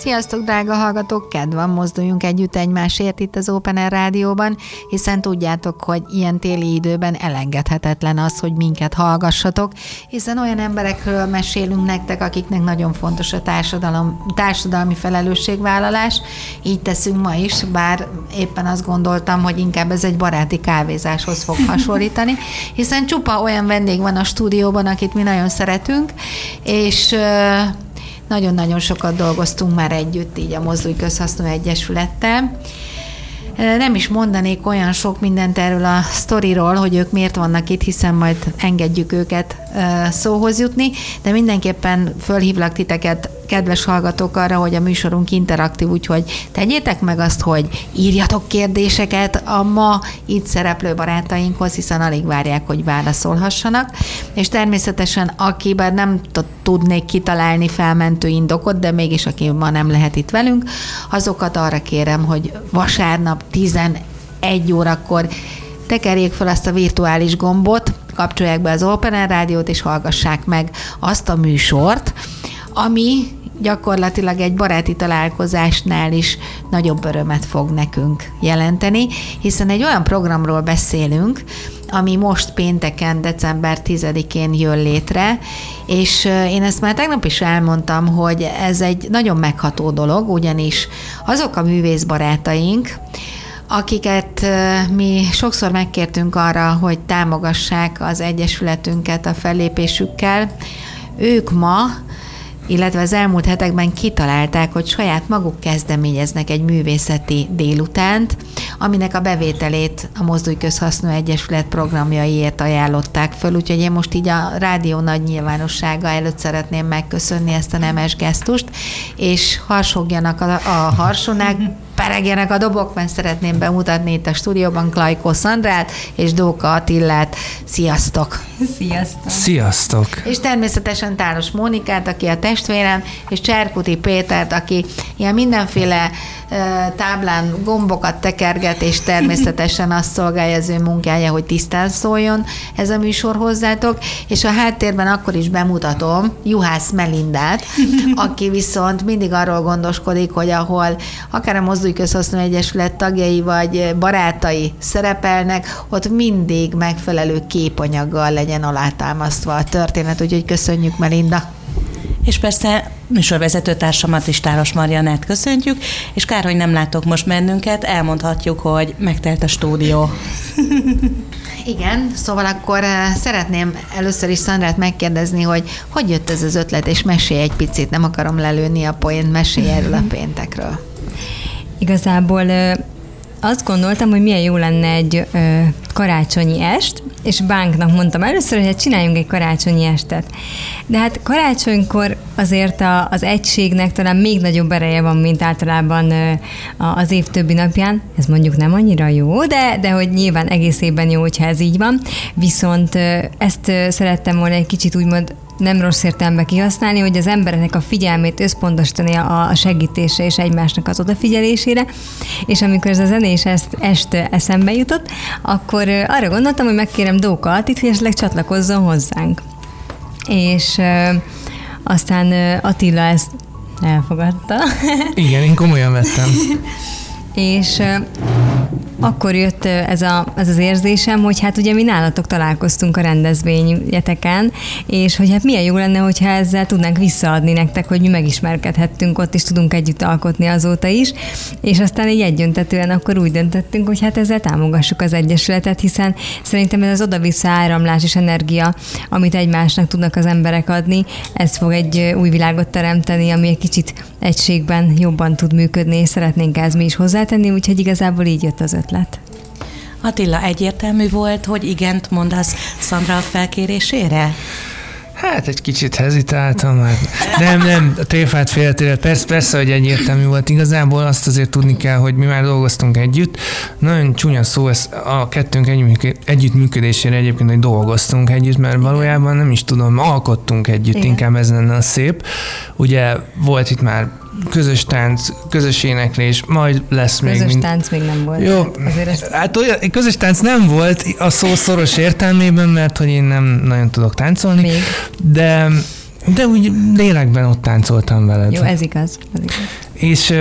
Sziasztok, drága hallgatók! Kedv van, mozduljunk együtt egymásért itt az Open Air Rádióban, hiszen tudjátok, hogy ilyen téli időben elengedhetetlen az, hogy minket hallgassatok, hiszen olyan emberekről mesélünk nektek, akiknek nagyon fontos a társadalom, társadalmi felelősségvállalás. Így teszünk ma is, bár éppen azt gondoltam, hogy inkább ez egy baráti kávézáshoz fog hasonlítani, hiszen csupa olyan vendég van a stúdióban, akit mi nagyon szeretünk, és nagyon-nagyon sokat dolgoztunk már együtt, így a Mozdulj Közhasznú Egyesülettel. Nem is mondanék olyan sok mindent erről a sztoriról, hogy ők miért vannak itt, hiszen majd engedjük őket szóhoz jutni, de mindenképpen fölhívlak titeket kedves hallgatók arra, hogy a műsorunk interaktív, úgyhogy tegyétek meg azt, hogy írjatok kérdéseket a ma itt szereplő barátainkhoz, hiszen alig várják, hogy válaszolhassanak. És természetesen, aki bár nem tudnék kitalálni felmentő indokot, de mégis aki ma nem lehet itt velünk, azokat arra kérem, hogy vasárnap 11 órakor tekerjék fel azt a virtuális gombot, kapcsolják be az Open Air Rádiót, és hallgassák meg azt a műsort, ami gyakorlatilag egy baráti találkozásnál is nagyobb örömet fog nekünk jelenteni, hiszen egy olyan programról beszélünk, ami most pénteken, december 10-én jön létre, és én ezt már tegnap is elmondtam, hogy ez egy nagyon megható dolog, ugyanis azok a művészbarátaink, akiket mi sokszor megkértünk arra, hogy támogassák az Egyesületünket a fellépésükkel, ők ma illetve az elmúlt hetekben kitalálták, hogy saját maguk kezdeményeznek egy művészeti délutánt, aminek a bevételét a Mozdulj Közhasznú Egyesület programjaiért ajánlották föl, úgyhogy én most így a rádió nagy nyilvánossága előtt szeretném megköszönni ezt a nemes gesztust, és harsogjanak a, a harsonák, peregjenek a dobok, mert szeretném bemutatni itt a stúdióban Klajkó Szandrát és Dóka Attillát. Sziasztok! Sziasztok! Sziasztok! És természetesen Táros Mónikát, aki a testvérem, és Cserkuti Pétert, aki ilyen mindenféle táblán gombokat tekerget, és természetesen azt szolgálja az ő munkája, hogy tisztán szóljon ez a műsor hozzátok, és a háttérben akkor is bemutatom Juhász Melindát, aki viszont mindig arról gondoskodik, hogy ahol akár a Mozdulj Közhasznú Egyesület tagjai vagy barátai szerepelnek, ott mindig megfelelő képanyaggal legyen alátámasztva a történet, úgyhogy köszönjük Melinda! És persze műsorvezető társamat is, Táros Marianát köszöntjük, és kár, hogy nem látok most bennünket, elmondhatjuk, hogy megtelt a stúdió. Igen, szóval akkor eh, szeretném először is Szandrát megkérdezni, hogy hogy jött ez az ötlet, és mesélj egy picit, nem akarom lelőni a poént, mesélj erről a péntekről. Igazából azt gondoltam, hogy milyen jó lenne egy ö, karácsonyi est, és bánknak mondtam először, hogy hát csináljunk egy karácsonyi estet. De hát karácsonykor azért a, az egységnek talán még nagyobb ereje van, mint általában ö, az év többi napján. Ez mondjuk nem annyira jó, de, de hogy nyilván egész évben jó, hogyha ez így van. Viszont ö, ezt ö, szerettem volna egy kicsit úgymond nem rossz értelemben kihasználni, hogy az embereknek a figyelmét összpontosítani a segítése és egymásnak az odafigyelésére, és amikor ez a zenés ezt, este eszembe jutott, akkor arra gondoltam, hogy megkérem Dóka Attit, hogy esetleg csatlakozzon hozzánk. És aztán Attila ezt elfogadta. Igen, én komolyan vettem. és akkor jött ez, a, ez az érzésem, hogy hát ugye mi nálatok találkoztunk a rendezvényeteken, és hogy hát milyen jó lenne, hogyha ezzel tudnánk visszaadni nektek, hogy mi megismerkedhettünk ott, és tudunk együtt alkotni azóta is, és aztán így egyöntetően akkor úgy döntöttünk, hogy hát ezzel támogassuk az Egyesületet, hiszen szerintem ez az oda-vissza áramlás és energia, amit egymásnak tudnak az emberek adni, ez fog egy új világot teremteni, ami egy kicsit egységben jobban tud működni, és szeretnénk ez mi is hozzátenni, úgyhogy igazából így jött az ötlet. Attila, egyértelmű volt, hogy igent mondasz Szandra felkérésére? Hát egy kicsit hezitáltam, mert nem, nem, a tréfát félretéve, persze, persze, hogy egyértelmű volt. Igazából azt azért tudni kell, hogy mi már dolgoztunk együtt. Nagyon csúnya szó, ez a kettőnk együttműködésére egyébként, hogy dolgoztunk együtt, mert valójában nem is tudom, alkottunk együtt, Igen. inkább ez lenne a szép. Ugye volt itt már közös tánc, közös éneklés, majd lesz közös még. Közös tánc még nem volt. Jó, Azért ezt... hát olyan, közös tánc nem volt a szó szoros értelmében, mert hogy én nem nagyon tudok táncolni, még. de de úgy lélekben ott táncoltam veled. Jó, ez igaz. Ez igaz. És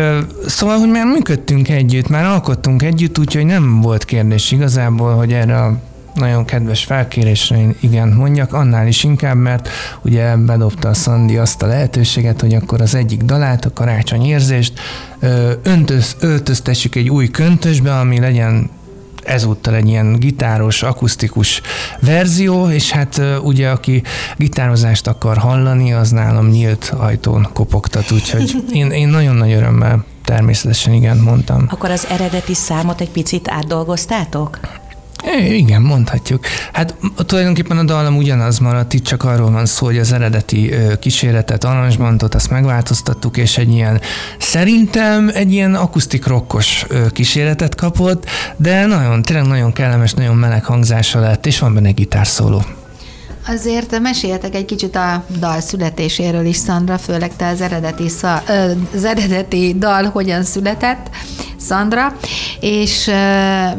szóval, hogy már működtünk együtt, már alkottunk együtt, úgyhogy nem volt kérdés igazából, hogy erre a nagyon kedves felkérésre én igen mondjak, annál is inkább, mert ugye bedobta a Szandi azt a lehetőséget, hogy akkor az egyik dalát, a karácsony érzést öntöz, öltöztessük egy új köntösbe, ami legyen ezúttal egy ilyen gitáros, akusztikus verzió, és hát ugye aki gitározást akar hallani, az nálam nyílt ajtón kopogtat, úgyhogy én, én nagyon nagy örömmel természetesen igen mondtam. Akkor az eredeti számot egy picit átdolgoztátok? Igen, mondhatjuk. Hát tulajdonképpen a dallam ugyanaz maradt, itt csak arról van szó, hogy az eredeti kísérletet, aranzsbantot, azt megváltoztattuk, és egy ilyen, szerintem egy ilyen akusztik rokkos kísérletet kapott, de nagyon, tényleg nagyon kellemes, nagyon meleg hangzása lett, és van benne gitárszóló. Azért meséltek egy kicsit a dal születéséről is, Szandra, főleg te az eredeti, szal, az eredeti dal hogyan született, Szandra, és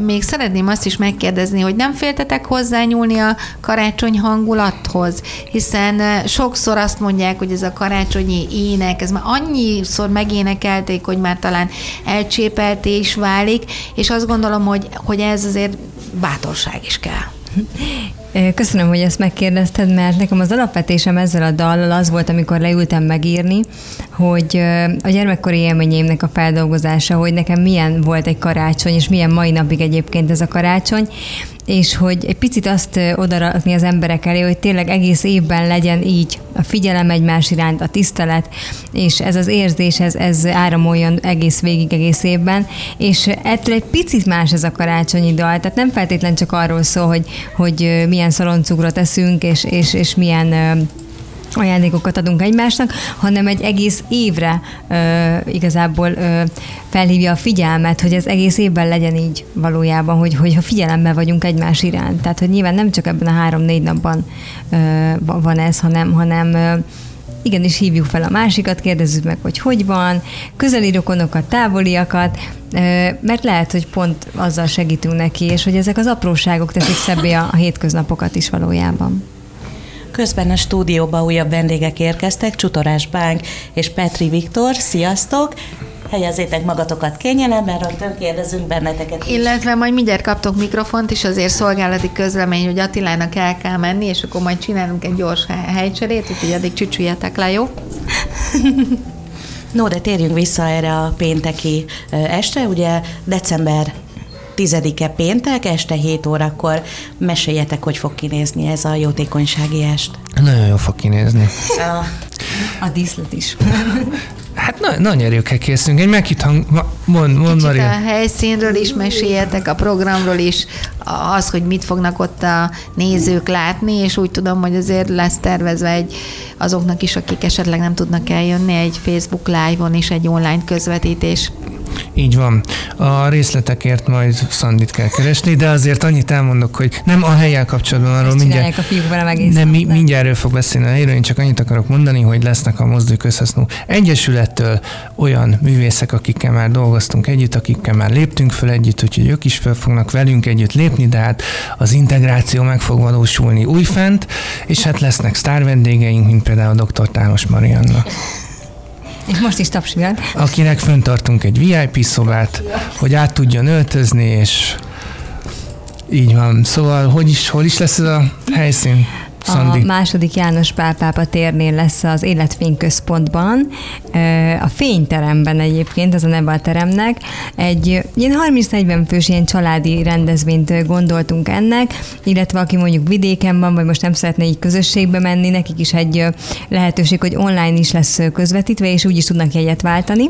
még szeretném azt is megkérdezni, hogy nem féltetek hozzányúlni a karácsony hangulathoz, hiszen sokszor azt mondják, hogy ez a karácsonyi ének, ez már annyiszor megénekelték, hogy már talán elcsépelté is válik, és azt gondolom, hogy, hogy ez azért bátorság is kell. Köszönöm, hogy ezt megkérdezted, mert nekem az alapvetésem ezzel a dallal az volt, amikor leültem megírni, hogy a gyermekkori élményeimnek a feldolgozása, hogy nekem milyen volt egy karácsony, és milyen mai napig egyébként ez a karácsony, és hogy egy picit azt odarakni az emberek elé, hogy tényleg egész évben legyen így a figyelem egymás iránt, a tisztelet, és ez az érzés, ez, ez áramoljon egész végig, egész évben, és ettől egy picit más ez a karácsonyi dal, tehát nem feltétlen csak arról szól, hogy, hogy milyen szaloncukrot eszünk, és, és, és milyen ajándékokat adunk egymásnak, hanem egy egész évre ö, igazából ö, felhívja a figyelmet, hogy ez egész évben legyen így valójában, hogy, hogy ha figyelemben vagyunk egymás iránt. Tehát, hogy nyilván nem csak ebben a három-négy napban ö, van ez, hanem, hanem ö, igenis hívjuk fel a másikat, kérdezzük meg, hogy hogy van, közeli rokonokat, távoliakat, mert lehet, hogy pont azzal segítünk neki, és hogy ezek az apróságok teszik szebbé a hétköznapokat is valójában. Közben a stúdióba újabb vendégek érkeztek, Csutorás Bánk és Petri Viktor. Sziasztok! helyezzétek magatokat kényelemben, rögtön kérdezünk benneteket is. Illetve majd mindjárt kaptok mikrofont is, azért szolgálati közlemény, hogy Attilának el kell menni, és akkor majd csinálunk egy gyors helycserét, úgyhogy addig csücsüljetek le, jó? No, de térjünk vissza erre a pénteki este, ugye december 10-e péntek, este 7 órakor. Meséljetek, hogy fog kinézni ez a jótékonysági est. Nagyon jó fog kinézni. A, a díszlet is. Hát na, nagy erőkkel készülünk. Egy meghitt hang... Mond, mond Maria. a helyszínről is meséljetek, a programról is, az, hogy mit fognak ott a nézők látni, és úgy tudom, hogy azért lesz tervezve egy azoknak is, akik esetleg nem tudnak eljönni, egy Facebook Live-on is egy online közvetítés. Így van. A részletekért majd Szandit kell keresni, de azért annyit elmondok, hogy nem a helyel kapcsolatban arról mindjárt... a fiúk egész. Nem, mi, mindjárt erről fog beszélni a helyről, én csak annyit akarok mondani, hogy lesznek a Mozdulj Közhasznú Egyesülettől olyan művészek, akikkel már dolgoztunk együtt, akikkel már léptünk föl együtt, úgyhogy ők is föl fognak velünk együtt lépni, de hát az integráció meg fog valósulni újfent, és hát lesznek sztár vendégeink, mint például a dr. Tános Marianna. Most is tapsigat. Akinek föntartunk egy VIP szobát, hogy át tudjon öltözni, és így van. Szóval, hogy is, hol is lesz ez a helyszín? Szandi. A második János Pál pápa térnél lesz az Életfényközpontban, a fényteremben egyébként, ez a neve a teremnek. Egy ilyen 30-40 fős ilyen családi rendezvényt gondoltunk ennek, illetve aki mondjuk vidéken van, vagy most nem szeretne így közösségbe menni, nekik is egy lehetőség, hogy online is lesz közvetítve, és úgy is tudnak jegyet váltani.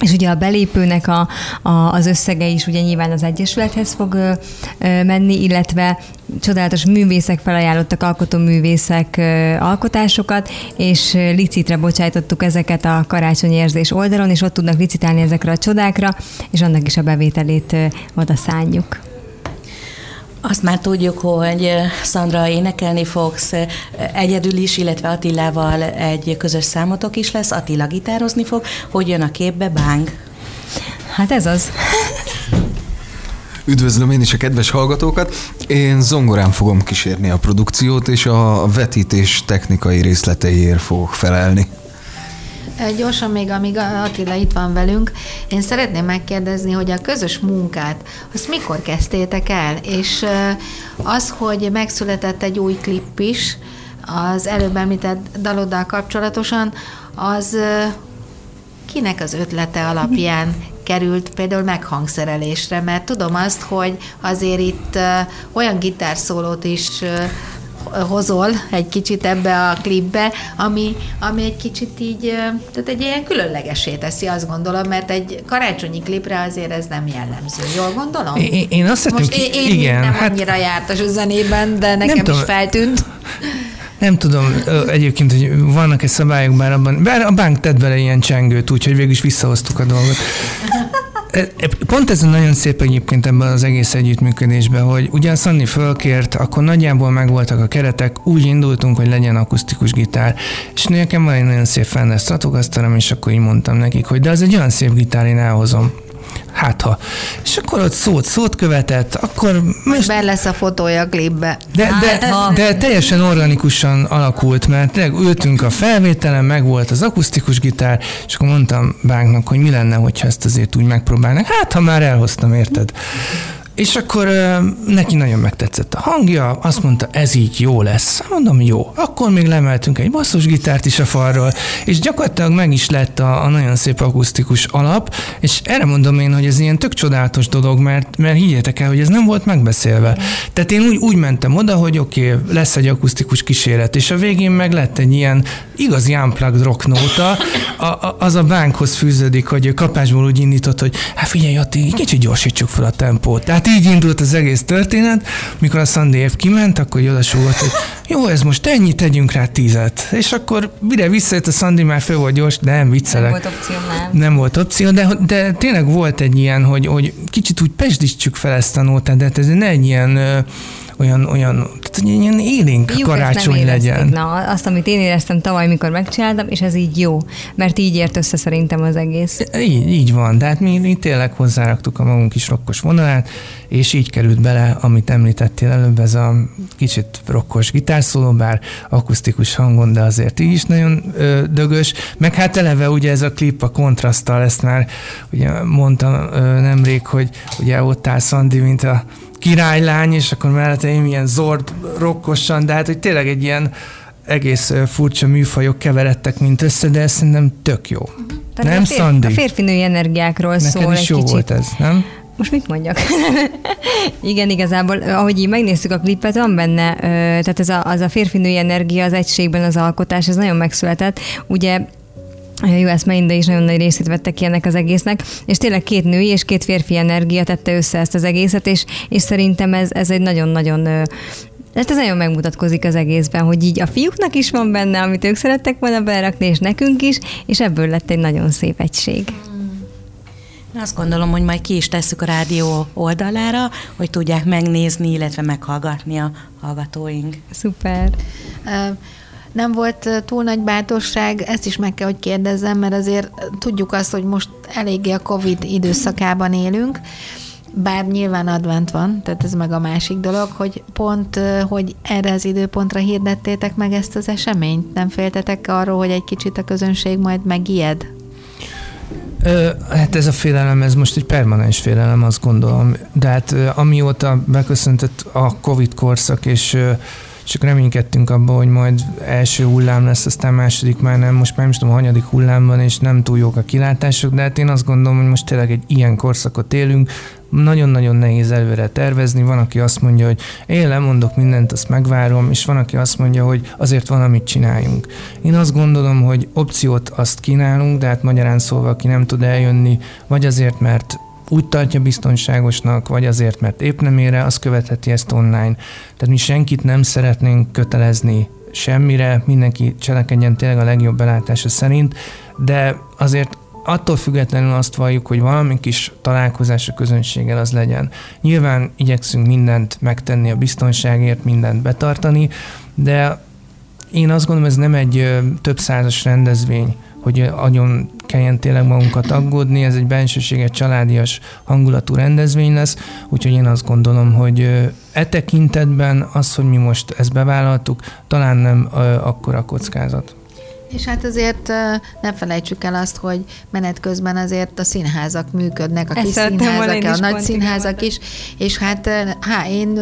És ugye a belépőnek a, a, az összege is ugye nyilván az Egyesülethez fog ö, ö, menni, illetve csodálatos művészek felajánlottak alkotóművészek ö, alkotásokat, és licitre bocsájtottuk ezeket a karácsonyi érzés oldalon, és ott tudnak licitálni ezekre a csodákra, és annak is a bevételét ö, oda szánjuk. Azt már tudjuk, hogy Szandra énekelni fogsz egyedül is, illetve Attilával egy közös számotok is lesz, Attila gitározni fog. Hogy jön a képbe Bánk? Hát ez az. Üdvözlöm én is a kedves hallgatókat. Én zongorán fogom kísérni a produkciót, és a vetítés technikai részleteiért fogok felelni. Gyorsan még, amíg Attila itt van velünk, én szeretném megkérdezni, hogy a közös munkát, azt mikor kezdtétek el? És az, hogy megszületett egy új klip is, az előbb említett daloddal kapcsolatosan, az kinek az ötlete alapján került például meghangszerelésre, mert tudom azt, hogy azért itt olyan gitárszólót is hozol egy kicsit ebbe a klipbe, ami, ami egy kicsit így, tehát egy ilyen különlegesé teszi, azt gondolom, mert egy karácsonyi klipre azért ez nem jellemző. Jól gondolom? Én, én azt hiszem, Most én, én igen, nem hát, annyira jártas a zenében, de nekem is tudom. feltűnt. Nem tudom egyébként, hogy vannak-e szabályok, bár abban, bár a bank tett bele ilyen csengőt, úgyhogy végül is visszahoztuk a dolgot. E, e, pont ez a nagyon szép egyébként ebben az egész együttműködésben, hogy ugye a fölkért, akkor nagyjából megvoltak a keretek, úgy indultunk, hogy legyen akusztikus gitár, és nekem van egy nagyon szép Fender Stratocaster, és akkor így mondtam nekik, hogy de az egy olyan szép gitár, én elhozom hát ha. És akkor ott szót, szót követett, akkor... Most be lesz a fotója a klipbe. De, de, hát, de, de teljesen organikusan alakult, mert tényleg ültünk a felvételen, meg volt az akusztikus gitár, és akkor mondtam Bánknak, hogy mi lenne, hogyha ezt azért úgy megpróbálnak. Hát, ha már elhoztam, érted? És akkor neki nagyon megtetszett a hangja, azt mondta, ez így jó lesz. Mondom, jó. Akkor még lemeltünk egy basszusgitárt is a falról, és gyakorlatilag meg is lett a, a nagyon szép akusztikus alap, és erre mondom én, hogy ez ilyen tök csodálatos dolog, mert, mert higgyétek el, hogy ez nem volt megbeszélve. Tehát én úgy, úgy mentem oda, hogy oké, okay, lesz egy akusztikus kísérlet, és a végén meg lett egy ilyen igazi unplugged rock nóta, a, a, az a bánkhoz fűződik, hogy kapásból úgy indított, hogy hát figyelj, Ati, kicsit gyorsítsuk fel a tempót. Tehát így indult az egész történet, mikor a Sandy F kiment, akkor oda súgott, hogy jó, ez most ennyi, tegyünk rá tízet. És akkor mire visszajött a Sandy, már föl volt gyors, de nem viccelek. Nem volt opció, nem. Nem volt opció, de, de tényleg volt egy ilyen, hogy, hogy kicsit úgy pesdítsük fel ezt a nótát, de hát ez ne egy ilyen olyan, olyan tehát, hogy ilyen élénk Fiúk karácsony legyen. Na, azt, amit én éreztem tavaly, mikor megcsináltam, és ez így jó, mert így ért össze szerintem az egész. Így, így van, de hát mi, mi tényleg hozzáraktuk a magunk is rokkos vonalát, és így került bele, amit említettél előbb, ez a kicsit rokkos gitárszóló, bár akusztikus hangon, de azért így is nagyon ö, dögös. Meg hát eleve ugye ez a klip a kontraszttal, ezt már ugye mondtam ö, nemrég, hogy ugye ott áll Szandi, mint a királylány, és akkor mellette én ilyen zord rokkosan, de hát hogy tényleg egy ilyen egész furcsa műfajok keveredtek mint össze, de ez szerintem tök jó. Tehát nem, a férfi, Szandi? A férfinői energiákról Neked szól is egy jó kicsit. volt ez, nem? Most mit mondjak? Igen, igazából, ahogy így megnéztük a klipet, van benne, tehát ez a, az a férfinői energia az egységben az alkotás, ez nagyon megszületett. Ugye jó, ezt Melinda is nagyon nagy részét vette ki ennek az egésznek, és tényleg két női és két férfi energia tette össze ezt az egészet, és, és szerintem ez, ez egy nagyon-nagyon Hát ez nagyon megmutatkozik az egészben, hogy így a fiúknak is van benne, amit ők szerettek volna belerakni, és nekünk is, és ebből lett egy nagyon szép egység. Azt gondolom, hogy majd ki is tesszük a rádió oldalára, hogy tudják megnézni, illetve meghallgatni a hallgatóink. Szuper. Uh, nem volt túl nagy bátorság, ezt is meg kell, hogy kérdezzem, mert azért tudjuk azt, hogy most eléggé a Covid időszakában élünk, bár nyilván advent van, tehát ez meg a másik dolog, hogy pont, hogy erre az időpontra hirdettétek meg ezt az eseményt? Nem féltetek arról, hogy egy kicsit a közönség majd megijed? Ö, hát ez a félelem, ez most egy permanens félelem, azt gondolom. De hát amióta beköszöntött a Covid korszak, és csak reménykedtünk abban, hogy majd első hullám lesz, aztán második már nem, most már nem is tudom, a hanyadik hullámban, és nem túl jók a kilátások, de hát én azt gondolom, hogy most tényleg egy ilyen korszakot élünk, nagyon-nagyon nehéz előre tervezni, van, aki azt mondja, hogy én lemondok mindent, azt megvárom, és van, aki azt mondja, hogy azért van, amit csináljunk. Én azt gondolom, hogy opciót azt kínálunk, de hát magyarán szólva, aki nem tud eljönni, vagy azért, mert úgy tartja biztonságosnak, vagy azért, mert épp nem ére, az követheti ezt online. Tehát mi senkit nem szeretnénk kötelezni semmire, mindenki cselekedjen tényleg a legjobb belátása szerint, de azért attól függetlenül azt valljuk, hogy valami kis találkozás a közönséggel az legyen. Nyilván igyekszünk mindent megtenni a biztonságért, mindent betartani, de én azt gondolom, ez nem egy több százas rendezvény, hogy agyon kelljen tényleg magunkat aggódni, ez egy bensőséges, családias hangulatú rendezvény lesz, úgyhogy én azt gondolom, hogy e tekintetben az, hogy mi most ezt bevállaltuk, talán nem akkora kockázat. És hát azért ne felejtsük el azt, hogy menet közben azért a színházak működnek, a kis színházak, a nagy színházak is, és hát há, én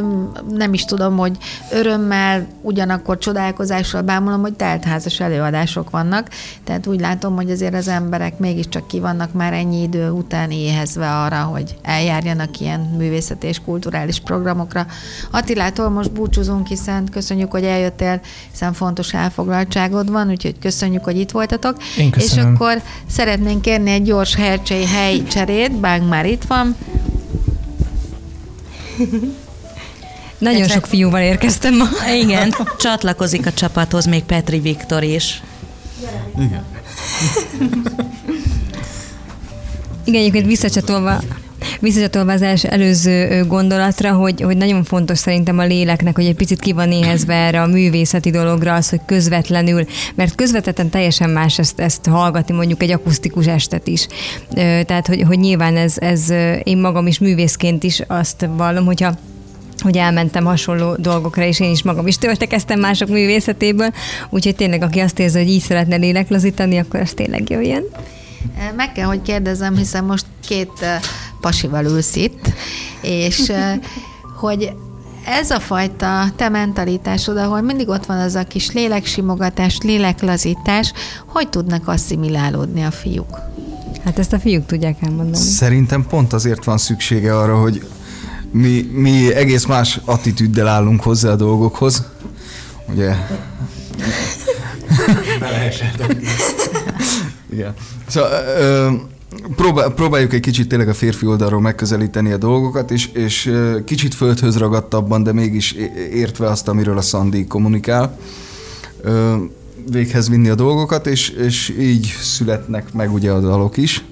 nem is tudom, hogy örömmel, ugyanakkor csodálkozással bámulom, hogy teltházas előadások vannak, tehát úgy látom, hogy azért az emberek mégiscsak ki vannak már ennyi idő után éhezve arra, hogy eljárjanak ilyen művészeti és kulturális programokra. Attilától most búcsúzunk, hiszen köszönjük, hogy eljöttél, hiszen fontos elfoglaltságod van, úgyhogy köszönjük köszönjük, hogy itt voltatok. Én És akkor szeretnénk kérni egy gyors hercsei hely cserét, Bánk már itt van. Nagyon sok fiúval érkeztem ma. Igen, csatlakozik a csapathoz még Petri Viktor is. Igen. Igen, egyébként visszacsatolva visszacsatolva az előző gondolatra, hogy, hogy nagyon fontos szerintem a léleknek, hogy egy picit ki van éhezve erre a művészeti dologra, az, hogy közvetlenül, mert közvetetten teljesen más ezt, ezt hallgatni, mondjuk egy akusztikus estet is. Tehát, hogy, hogy nyilván ez, ez én magam is művészként is azt vallom, hogyha hogy elmentem hasonló dolgokra, és én is magam is töltekeztem mások művészetéből, úgyhogy tényleg, aki azt érzi, hogy így szeretne léleklazítani, akkor az tényleg jöjjön. Meg kell, hogy kérdezem, hiszen most két pasival ülsz itt, és hogy ez a fajta te mentalitásod, ahol mindig ott van az a kis léleksimogatás, léleklazítás, hogy tudnak asszimilálódni a fiúk? Hát ezt a fiúk tudják elmondani. Szerintem pont azért van szüksége arra, hogy mi, mi egész más attitűddel állunk hozzá a dolgokhoz. Ugye? Igen. Szóval, ö, próbál, próbáljuk egy kicsit tényleg a férfi oldalról megközelíteni a dolgokat, és, és kicsit földhöz ragadtabban, de mégis értve azt, amiről a Szandi kommunikál, véghez vinni a dolgokat, és, és így születnek meg ugye a dalok is.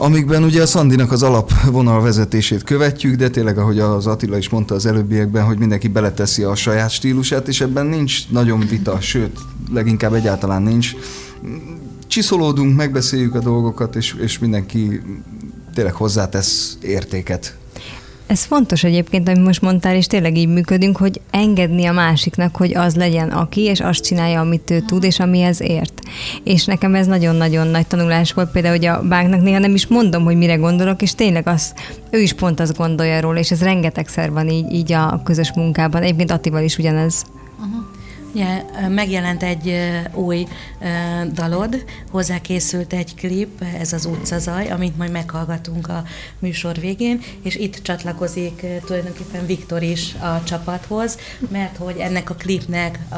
Amikben ugye a Szandinak az alapvonal vezetését követjük, de tényleg, ahogy az Attila is mondta az előbbiekben, hogy mindenki beleteszi a saját stílusát, és ebben nincs nagyon vita, sőt, leginkább egyáltalán nincs csiszolódunk, megbeszéljük a dolgokat, és, és mindenki tényleg hozzátesz értéket. Ez fontos egyébként, amit most mondtál, és tényleg így működünk, hogy engedni a másiknak, hogy az legyen aki, és azt csinálja, amit ő tud, és amihez ért. És nekem ez nagyon-nagyon nagy tanulás volt, például, hogy a bánknak néha nem is mondom, hogy mire gondolok, és tényleg az, ő is pont azt gondolja róla, és ez rengetegszer van így, így a közös munkában. Egyébként Attival is ugyanez. Uh-huh. Ja, megjelent egy új dalod, hozzá készült egy klip, ez az utcazaj, amit majd meghallgatunk a műsor végén, és itt csatlakozik tulajdonképpen Viktor is a csapathoz, mert hogy ennek a klipnek a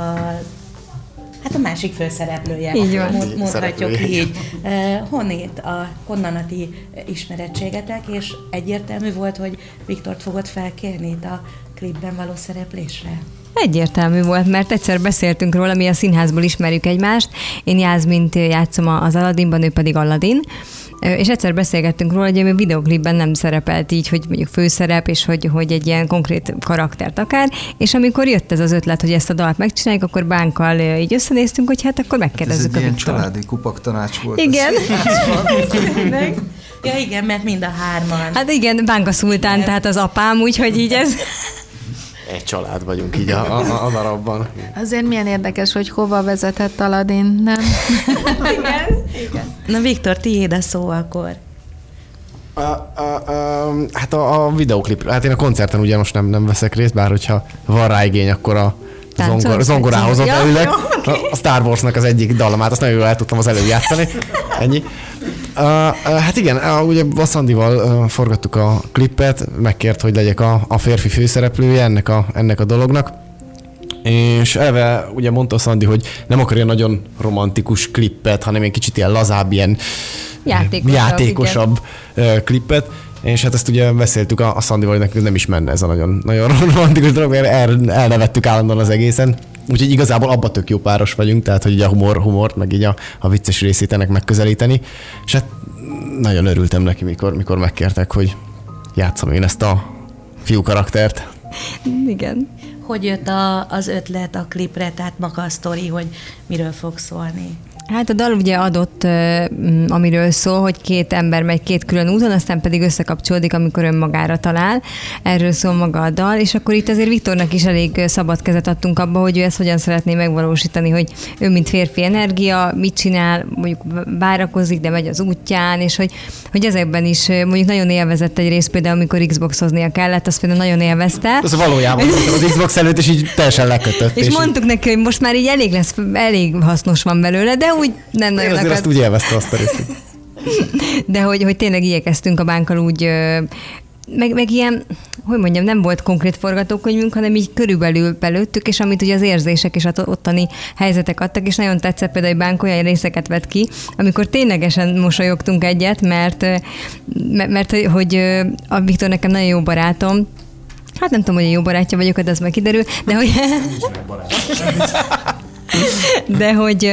Hát a másik főszereplője. Így van. Mond, mondhatjuk így. Uh, honnét a, honnan a ti ismerettségetek, és egyértelmű volt, hogy Viktort fogod felkérni itt a klipben való szereplésre? Egyértelmű volt, mert egyszer beszéltünk róla, mi a színházból ismerjük egymást. Én Jászmint játszom az Aladdinban, ő pedig Aladdin. És egyszer beszélgettünk róla, hogy a videoklipben nem szerepelt így, hogy mondjuk főszerep, és hogy, hogy egy ilyen konkrét karaktert akár. És amikor jött ez az ötlet, hogy ezt a dalt megcsináljuk, akkor bánkkal így összenéztünk, hogy hát akkor megkérdezzük hát ez egy a Viktor. családi kupak tanács volt. Igen. ja igen, mert mind a hárman. Hát igen, Bánka Szultán, tehát az apám, úgyhogy így ez egy család vagyunk így a, a, a darabban. Azért milyen érdekes, hogy hova vezetett Aladin, nem? Igen. Igen. Na Viktor, tiéd a szó akkor. A, a, a, hát a, a videoklip, hát én a koncerten ugye most nem, nem veszek részt, bár hogyha van rá igény, akkor a zongor, zongorához ott ja. Okay. A Star Warsnak az egyik dallamát, azt nagyon jól el tudtam az előbb játszani. Ennyi. Uh, uh, hát igen, uh, ugye a Szandival uh, forgattuk a klippet, megkért, hogy legyek a, a férfi főszereplője ennek a, ennek a dolognak. És eleve ugye mondta Szandi, hogy nem akar ilyen nagyon romantikus klippet, hanem egy kicsit ilyen lazább, ilyen játékosabb, játékosabb igen. klippet. És hát ezt ugye beszéltük a, a Szandival, hogy nekünk nem is menne ez a nagyon, nagyon romantikus dolog, mert el, elnevettük állandóan az egészen. Úgyhogy igazából abba tök jó páros vagyunk, tehát hogy így a humor, humort, meg így a, a vicces részét ennek megközelíteni. És hát nagyon örültem neki, mikor, mikor megkértek, hogy játszom én ezt a fiú karaktert. Igen. Hogy jött a, az ötlet a klipre, tehát maga a sztori, hogy miről fog szólni? Hát a dal ugye adott, amiről szól, hogy két ember megy két külön úton, aztán pedig összekapcsolódik, amikor önmagára talál. Erről szól maga a dal, és akkor itt azért Viktornak is elég szabad kezet adtunk abba, hogy ő ezt hogyan szeretné megvalósítani, hogy ő, mint férfi energia, mit csinál, mondjuk várakozik, de megy az útján, és hogy, hogy ezekben is mondjuk nagyon élvezett egy rész, például amikor Xboxoznia kellett, azt például nagyon élvezte. Az valójában az Xbox előtt, és így teljesen lekötött. És, és mondtuk neki, hogy most már így elég lesz, elég hasznos van belőle, de úgy nem nagyon azért azt úgy élvezte azt a részt. De hogy, hogy tényleg igyekeztünk a bánkkal úgy meg, meg ilyen, hogy mondjam, nem volt konkrét forgatókönyvünk, hanem így körülbelül belőttük, és amit ugye az érzések és az ottani helyzetek adtak, és nagyon tetszett például, hogy Bánk olyan részeket vett ki, amikor ténylegesen mosolyogtunk egyet, mert, mert, mert hogy a Viktor nekem nagyon jó barátom, Hát nem tudom, hogy a jó barátja vagyok, de az meg kiderül, de hogy... De hogy,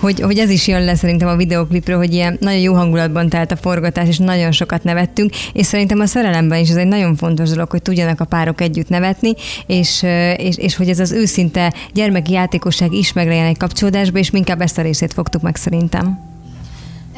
hogy, hogy ez is jön le szerintem a videoklipről, hogy ilyen nagyon jó hangulatban telt a forgatás, és nagyon sokat nevettünk, és szerintem a szerelemben is ez egy nagyon fontos dolog, hogy tudjanak a párok együtt nevetni, és, és, és hogy ez az őszinte gyermeki játékosság is meglegyen egy kapcsolódásba, és inkább ezt a részét fogtuk meg szerintem.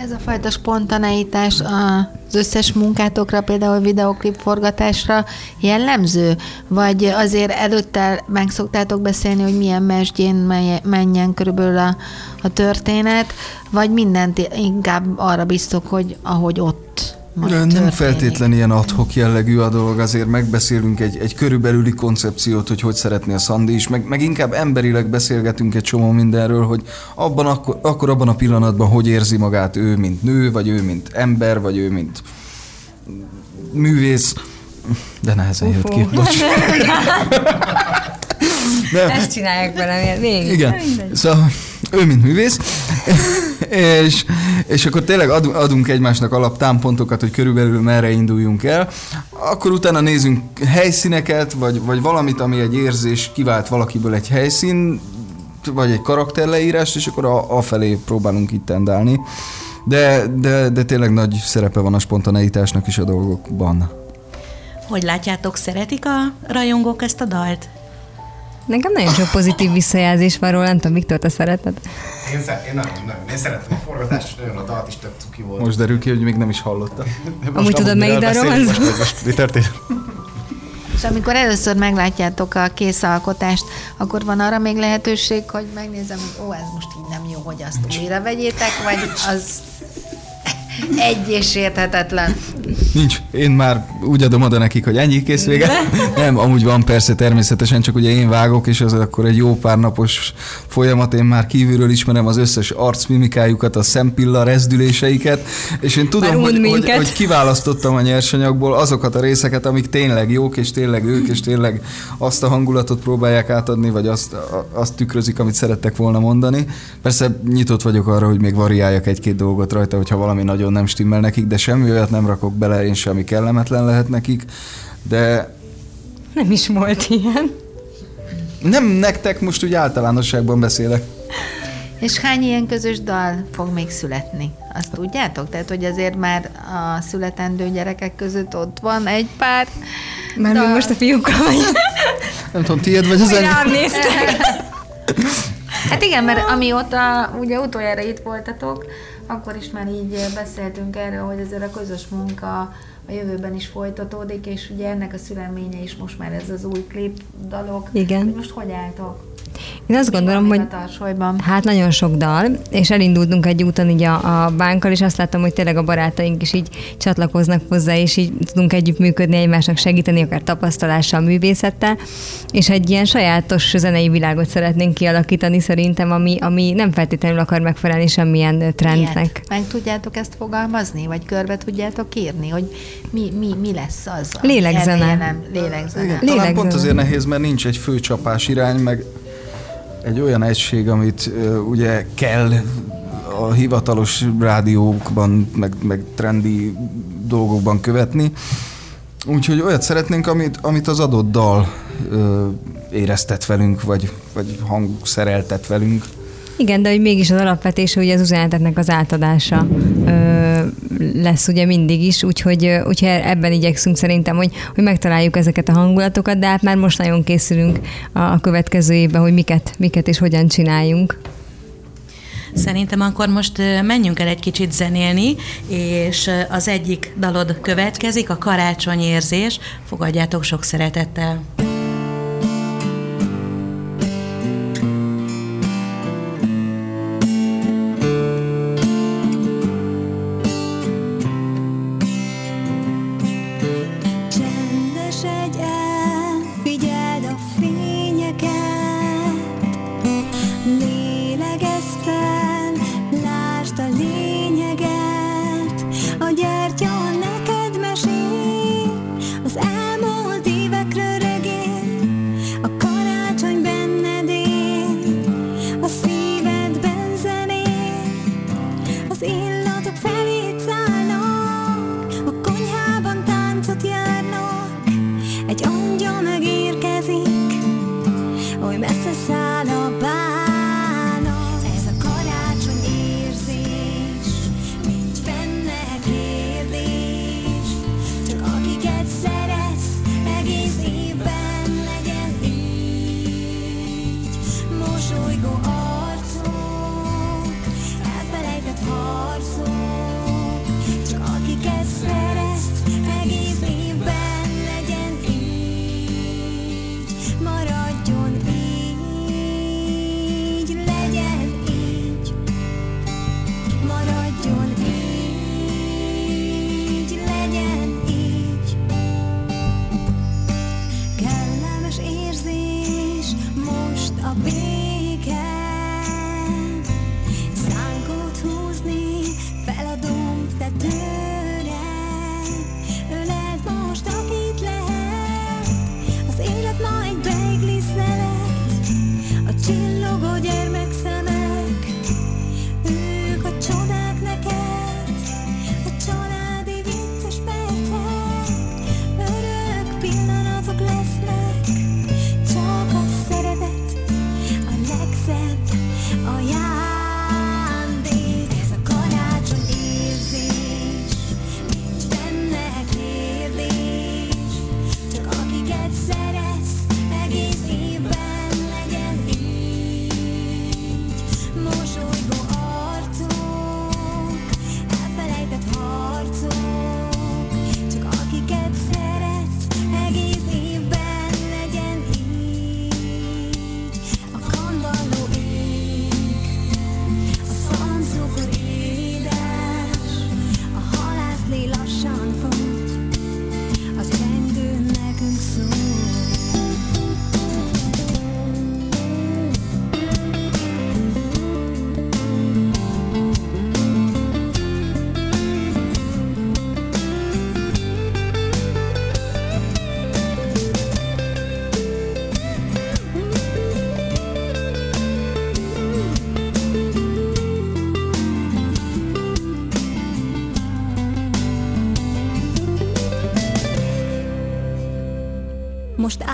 Ez a fajta spontaneitás az összes munkátokra, például videoklip forgatásra jellemző? Vagy azért előtte meg szoktátok beszélni, hogy milyen mesdjén menjen körülbelül a, a történet, vagy mindent inkább arra biztok, hogy ahogy ott majd Nem történik. feltétlen ilyen adhok jellegű a dolog, azért megbeszélünk egy, egy körülbelüli koncepciót, hogy hogy szeretné a Szandi is, meg, meg inkább emberileg beszélgetünk egy csomó mindenről, hogy abban akkor, akkor abban a pillanatban hogy érzi magát ő, mint nő, vagy ő, mint ember, vagy ő, mint művész. De nehezen Ufo. jött ki, bocs. Nem. Ezt csinálják velem, végig. Igen. Szóval ő, mint művész, és, és akkor tényleg adunk egymásnak alaptámpontokat, hogy körülbelül merre induljunk el, akkor utána nézünk helyszíneket, vagy, vagy valamit, ami egy érzés kivált valakiből egy helyszín, vagy egy karakterleírást, és akkor a, a felé próbálunk itt tendálni. De, de, de tényleg nagy szerepe van a spontaneitásnak is a dolgokban. Hogy látjátok, szeretik a rajongók ezt a dalt? Nekem nagyon sok pozitív visszajelzés van róla, nem tudom, Viktor, te szereted? Én, szer- én nagyon, nagyon, én szeretem a forgatást, nagyon a dalt is tök cuki volt. Most derül ki, hogy még nem is hallotta. Amúgy tudod, melyik dalról van most, most mi történt? És amikor először meglátjátok a kész alkotást, akkor van arra még lehetőség, hogy megnézem, hogy ó, ez most így nem jó, hogy azt újra vegyétek, vagy az egy és érthetetlen. Nincs. Én már úgy adom oda nekik, hogy ennyi kész vége. Nem, amúgy van persze természetesen, csak ugye én vágok, és az akkor egy jó pár napos folyamat. Én már kívülről ismerem az összes arcmimikájukat, a szempilla rezdüléseiket, és én tudom, hogy, hogy, hogy, kiválasztottam a nyersanyagból azokat a részeket, amik tényleg jók, és tényleg ők, és tényleg azt a hangulatot próbálják átadni, vagy azt, azt tükrözik, amit szerettek volna mondani. Persze nyitott vagyok arra, hogy még variáljak egy-két dolgot rajta, hogyha valami nagyon nagyon nem stimmel nekik, de semmi olyat nem rakok bele én sem, ami kellemetlen lehet nekik, de... Nem is volt ilyen. Nem nektek, most úgy általánosságban beszélek. És hány ilyen közös dal fog még születni? Azt tudjátok? Tehát, hogy azért már a születendő gyerekek között ott van egy pár Már dal. most a fiúkkal vagy. Nem tudom, tiéd vagy az enyém? Hát igen, mert amióta ugye utoljára itt voltatok, akkor is már így beszéltünk erről, hogy ezzel a közös munka a jövőben is folytatódik, és ugye ennek a szüleménye is most már ez az új klip dalok. Igen. Hogy most hogy álltok? Én azt gondolom, hogy hát nagyon sok dal, és elindultunk egy úton így a, a bánkkal, és azt láttam, hogy tényleg a barátaink is így csatlakoznak hozzá, és így tudunk együtt működni, egymásnak segíteni, akár tapasztalással, művészettel, és egy ilyen sajátos zenei világot szeretnénk kialakítani szerintem, ami, ami nem feltétlenül akar megfelelni semmilyen trendnek. Ilyet. Meg tudjátok ezt fogalmazni, vagy körbe tudjátok írni, hogy mi, mi, mi lesz az? Lélegzene. Nem, lélegzene. Igen, talán lélegzene. pont azért nehéz, mert nincs egy főcsapás irány, meg egy olyan egység, amit ugye kell a hivatalos rádiókban, meg, meg trendi dolgokban követni. Úgyhogy olyat szeretnénk, amit, amit az adott dal ö, éreztet velünk, vagy, vagy hangszereltet velünk. Igen, de hogy mégis az alapvetés, hogy az üzenetetnek az átadása ö, lesz ugye mindig is, úgyhogy, úgyhogy ebben igyekszünk szerintem, hogy, hogy megtaláljuk ezeket a hangulatokat, de hát már most nagyon készülünk a, a következő évben, hogy miket, miket és hogyan csináljunk. Szerintem akkor most menjünk el egy kicsit zenélni, és az egyik dalod következik, a karácsonyérzés. Fogadjátok sok szeretettel!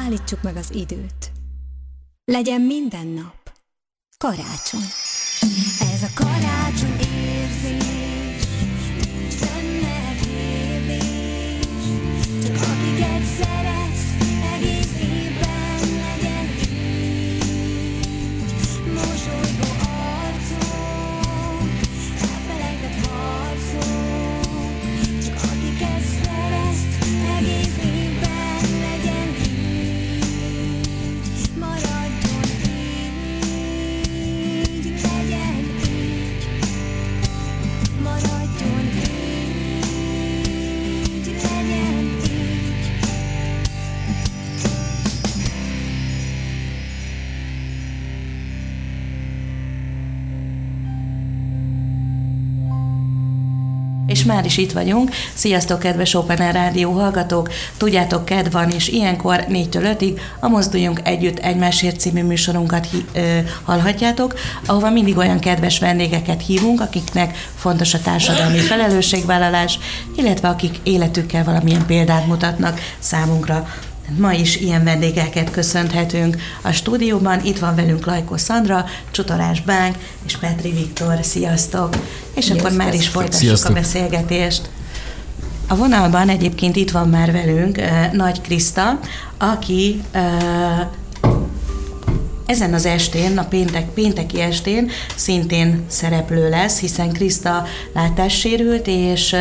Állítsuk meg az időt. Legyen minden nap karácsony. Már is itt vagyunk. Sziasztok, kedves Open Air Rádió hallgatók! Tudjátok, kedv van, és ilyenkor 4-től 5-ig a Mozduljunk Együtt Egymásért című műsorunkat hi- ö, hallhatjátok, ahova mindig olyan kedves vendégeket hívunk, akiknek fontos a társadalmi felelősségvállalás, illetve akik életükkel valamilyen példát mutatnak számunkra. Ma is ilyen vendégeket köszönhetünk a stúdióban. Itt van velünk Lajko Szandra, Csutorás Bánk és Petri Viktor. Sziasztok! És akkor már is folytassuk Sziasztok. a beszélgetést. A vonalban egyébként itt van már velünk uh, Nagy Kriszta, aki uh, ezen az estén, a péntek, pénteki estén szintén szereplő lesz, hiszen Kriszta látássérült, és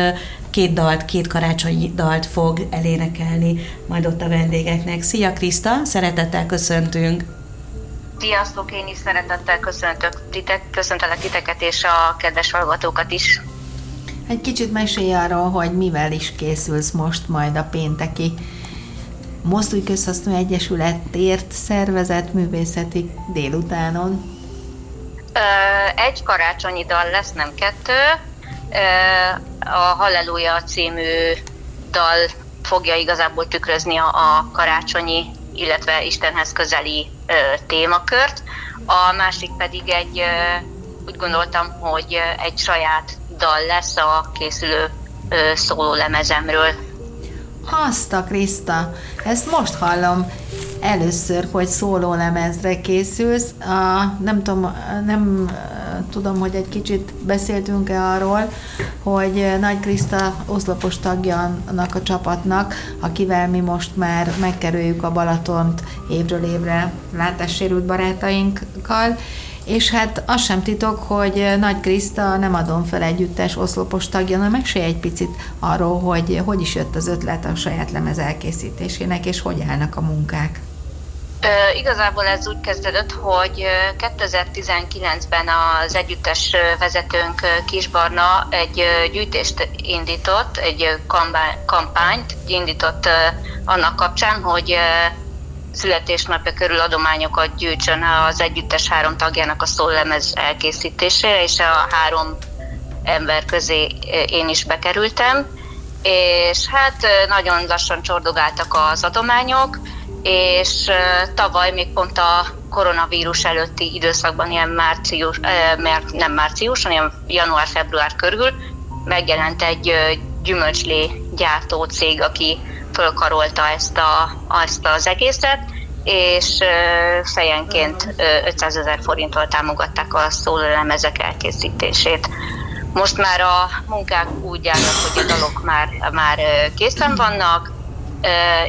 két dalt, két karácsonyi dalt fog elénekelni majd ott a vendégeknek. Szia Kriszta, szeretettel köszöntünk! Sziasztok, én is szeretettel köszöntök titek, köszöntelek titeket és a kedves hallgatókat is. Egy kicsit mesélj arról, hogy mivel is készülsz most majd a pénteki Mozdulj Közhasznú Egyesületért szervezett művészeti délutánon. Egy karácsonyi dal lesz, nem kettő. A Halleluja című dal fogja igazából tükrözni a- karácsonyi, illetve Istenhez közeli témakört. A másik pedig egy, úgy gondoltam, hogy egy saját dal lesz a készülő szólólemezemről. Azt a Kriszta, ezt most hallom először, hogy szólólemezre készülsz. A, nem tudom, nem tudom, hogy egy kicsit beszéltünk-e arról, hogy eh, Nagy Kriszta oszlopos tagja annak a csapatnak, akivel mi most már megkerüljük a Balatont évről évre látássérült barátainkkal, és hát az sem titok, hogy Nagy Kriszta nem adom fel együttes oszlopos tagja, na mesélj egy picit arról, hogy hogy is jött az ötlet a saját lemez elkészítésének, és hogy állnak a munkák. Igazából ez úgy kezdődött, hogy ö, 2019-ben az együttes vezetőnk Kisbarna egy gyűjtést indított, egy kampányt indított annak kapcsán, hogy születésnapja körül adományokat gyűjtsön az együttes három tagjának a szólemez elkészítésére, és a három ember közé én is bekerültem, és hát nagyon lassan csordogáltak az adományok, és tavaly még pont a koronavírus előtti időszakban, ilyen március, nem március, hanem január-február körül megjelent egy gyümölcslé gyártó cég, aki fölkarolta ezt, a, ezt az egészet, és fejenként ö, 500 ezer forinttal támogatták a szólólemezek elkészítését. Most már a munkák úgy állnak, hogy a dalok már, már készen vannak,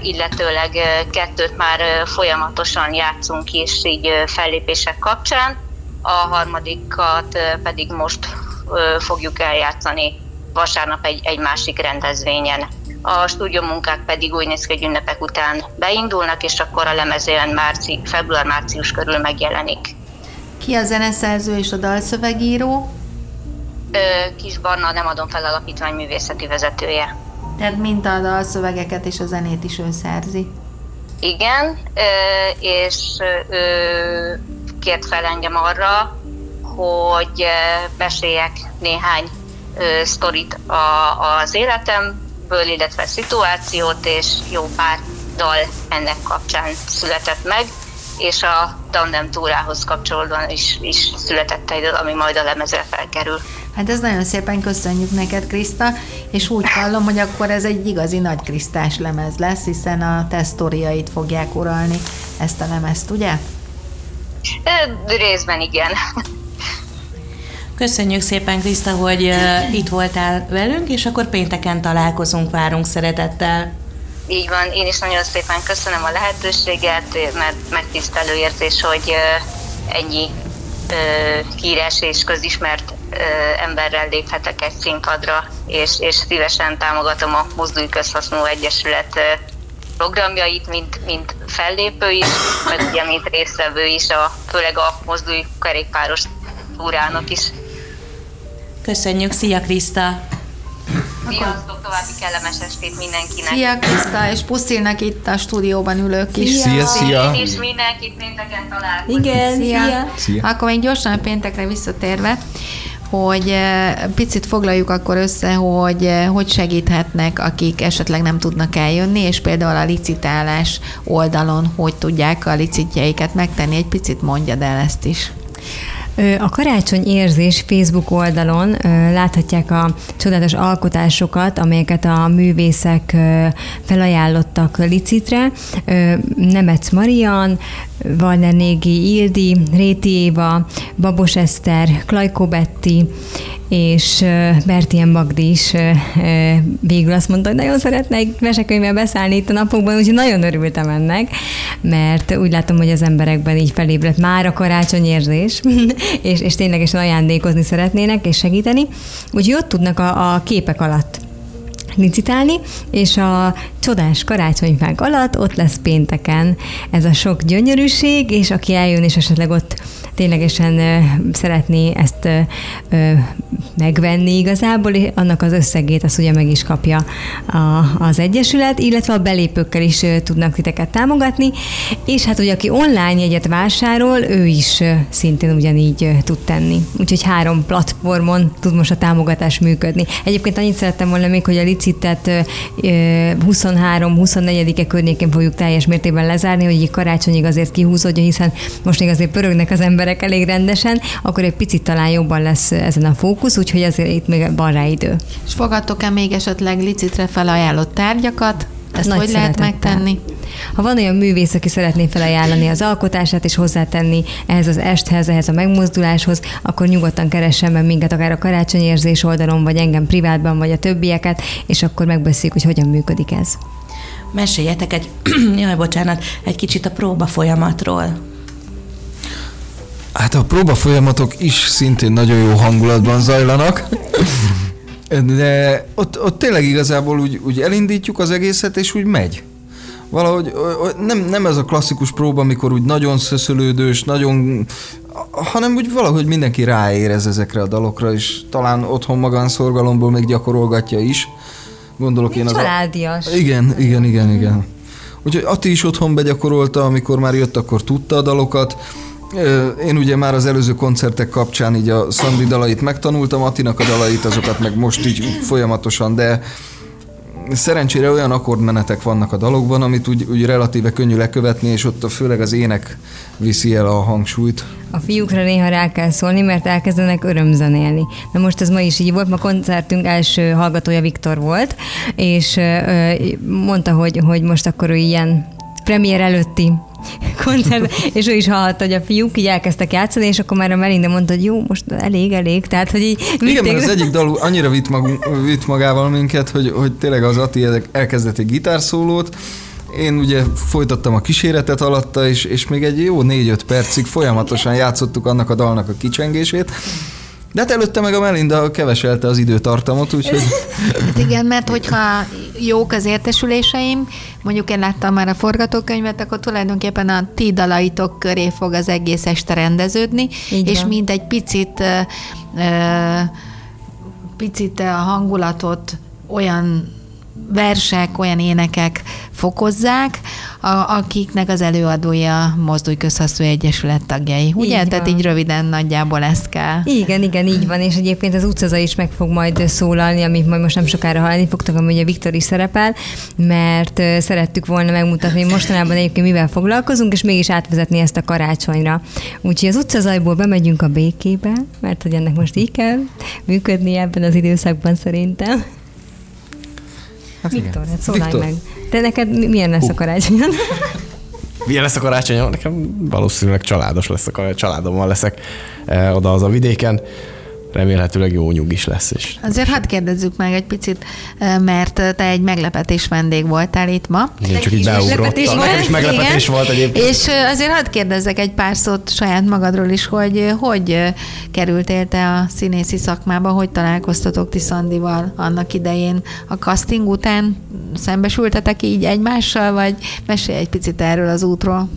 illetőleg kettőt már folyamatosan játszunk is így fellépések kapcsán, a harmadikat pedig most fogjuk eljátszani vasárnap egy, egy másik rendezvényen. A stúdiómunkák pedig úgy néz ki, hogy ünnepek után beindulnak, és akkor a lemezén márci, február-március körül megjelenik. Ki a zeneszerző és a dalszövegíró? Kis Barna nem adom fel alapítvány művészeti vezetője. Tehát mind a dalszövegeket és a zenét is ő szerzi. Igen, és ő kért fel engem arra, hogy meséljek néhány sztorit az életemből, illetve szituációt, és jó pár dal ennek kapcsán született meg, és a tandem túrához kapcsolódóan is, is született egy ami majd a lemezre felkerül. Hát ez nagyon szépen köszönjük neked, Kriszta, és úgy hallom, hogy akkor ez egy igazi nagy Krisztás lemez lesz, hiszen a te sztoriait fogják uralni ezt a lemezt, ugye? Ö, Részben igen. Köszönjük szépen, Kriszta, hogy itt voltál velünk, és akkor pénteken találkozunk, várunk szeretettel. Így van, én is nagyon szépen köszönöm a lehetőséget, mert megtisztelő érzés, hogy ennyi híres és közismert emberrel léphetek egy színpadra, és, és szívesen támogatom a Mozdulj Közhasznú Egyesület programjait, mint, mint fellépő is, meg ugye mint résztvevő is, a, főleg a Mozdulj kerékpáros túrának is. Köszönjük, szia Kriszta! Sziasztok, további kellemes estét mindenkinek! Szia, Kriszta, és puszilnak itt a stúdióban ülők is. Szia, szia! Én is mindenkit pénteken találkozunk. Igen, Szia. szia. Szia. Akkor még gyorsan a péntekre visszatérve, hogy eh, picit foglaljuk akkor össze, hogy eh, hogy segíthetnek, akik esetleg nem tudnak eljönni, és például a licitálás oldalon hogy tudják a licitjeiket megtenni. Egy picit mondjad el ezt is. A Karácsony Érzés Facebook oldalon láthatják a csodálatos alkotásokat, amelyeket a művészek felajánlottak licitre. Nemec Marian, Valner Négi Ildi, Réti Éva, Babos Eszter, Klajko Betti, és Bertien Magdi is végül azt mondta, hogy nagyon szeretne egy mesekönyvvel beszállni itt a napokban, úgyhogy nagyon örültem ennek, mert úgy látom, hogy az emberekben így felébredt már a karácsonyérzés, és, és ténylegesen ajándékozni szeretnének és segíteni. Úgyhogy ott tudnak a, a képek alatt licitálni, és a csodás karácsonyfánk alatt ott lesz pénteken ez a sok gyönyörűség, és aki eljön, és esetleg ott ténylegesen szeretné ezt megvenni igazából, annak az összegét azt ugye meg is kapja az Egyesület, illetve a belépőkkel is tudnak titeket támogatni, és hát ugye aki online jegyet vásárol, ő is szintén ugyanígy tud tenni. Úgyhogy három platformon tud most a támogatás működni. Egyébként annyit szerettem volna még, hogy a licitet 23-24-e környékén fogjuk teljes mértékben lezárni, hogy karácsonyig azért kihúzódjon, hiszen most még azért pörögnek az emberek elég rendesen, akkor egy picit talán jobban lesz ezen a fókusz, úgyhogy azért itt még van rá idő. És fogadtok-e még esetleg licitre felajánlott tárgyakat? Ezt Nagy hogy lehet megtenni? Ha van olyan művész, aki szeretné felajánlani az alkotását és hozzátenni ehhez az esthez, ehhez a megmozduláshoz, akkor nyugodtan keressen meg minket akár a karácsonyérzés oldalon, vagy engem privátban, vagy a többieket, és akkor megbeszéljük, hogy hogyan működik ez. Meséljetek egy, jaj, bocsánat, egy kicsit a próba folyamatról. Hát a próba folyamatok is szintén nagyon jó hangulatban zajlanak. De ott, ott tényleg igazából úgy, úgy elindítjuk az egészet, és úgy megy. Valahogy nem, nem ez a klasszikus próba, amikor úgy nagyon szöszölődős, nagyon hanem úgy valahogy mindenki ráérez ezekre a dalokra, és talán otthon magánszorgalomból még gyakorolgatja is. Gondolok Még én az... Családias. A... Igen, igen, igen, igen. Úgyhogy Ati is otthon begyakorolta, amikor már jött, akkor tudta a dalokat. Én ugye már az előző koncertek kapcsán így a Szandi dalait megtanultam, Atinak a dalait, azokat meg most így folyamatosan, de szerencsére olyan akkordmenetek vannak a dalokban, amit úgy, úgy relatíve könnyű lekövetni, és ott a, főleg az ének viszi el a hangsúlyt. A fiúkra néha rá kell szólni, mert elkezdenek örömzenélni. Na most ez ma is így volt, ma koncertünk első hallgatója Viktor volt, és mondta, hogy, hogy most akkor ő ilyen premier előtti koncert, és ő is hallotta, hogy a fiúk így elkezdtek játszani, és akkor már a Melinda mondta, hogy jó, most elég, elég, tehát, hogy így Igen, mert az egyik dal annyira vitt, mag, vitt magával minket, hogy, hogy tényleg az Ati elkezdett egy gitárszólót, én ugye folytattam a kíséretet alatta, és, és még egy jó négy-öt percig folyamatosan játszottuk annak a dalnak a kicsengését, de hát előtte meg a Melinda keveselte az időtartamot, úgyhogy... Hát igen, mert hogyha jók az értesüléseim, mondjuk én láttam már a forgatókönyvet, akkor tulajdonképpen a ti dalaitok köré fog az egész este rendeződni, Így és mint egy picit picit a hangulatot olyan versek, olyan énekek fokozzák, a, akiknek az előadója Mozdulj Közhasznú Egyesület tagjai. Ugye? Így Tehát van. így röviden nagyjából ezt kell. Igen, igen, így van, és egyébként az utcaza is meg fog majd szólalni, amit majd most nem sokára hallani fogtok, ami ugye Viktor is szerepel, mert szerettük volna megmutatni, hogy mostanában egyébként mivel foglalkozunk, és mégis átvezetni ezt a karácsonyra. Úgyhogy az utcazajból bemegyünk a békébe, mert hogy ennek most így kell működni ebben az időszakban szerintem. Hát Viktor, hát szólj meg. Te neked milyen lesz uh. a karácsonyon? Milyen lesz a karácsonyom? Nekem valószínűleg családos lesz a karácsony, családommal leszek eh, oda az a vidéken remélhetőleg jó nyug is lesz is. Azért hadd kérdezzük meg egy picit, mert te egy meglepetés vendég voltál itt ma. Én csak így beugrottam. Nekem is meglepetés igen. volt egyébként. És azért hadd kérdezzek egy pár szót saját magadról is, hogy hogy kerültél te a színészi szakmába, hogy találkoztatok ti Szandival annak idején a casting után? Szembesültetek így egymással, vagy mesélj egy picit erről az útról?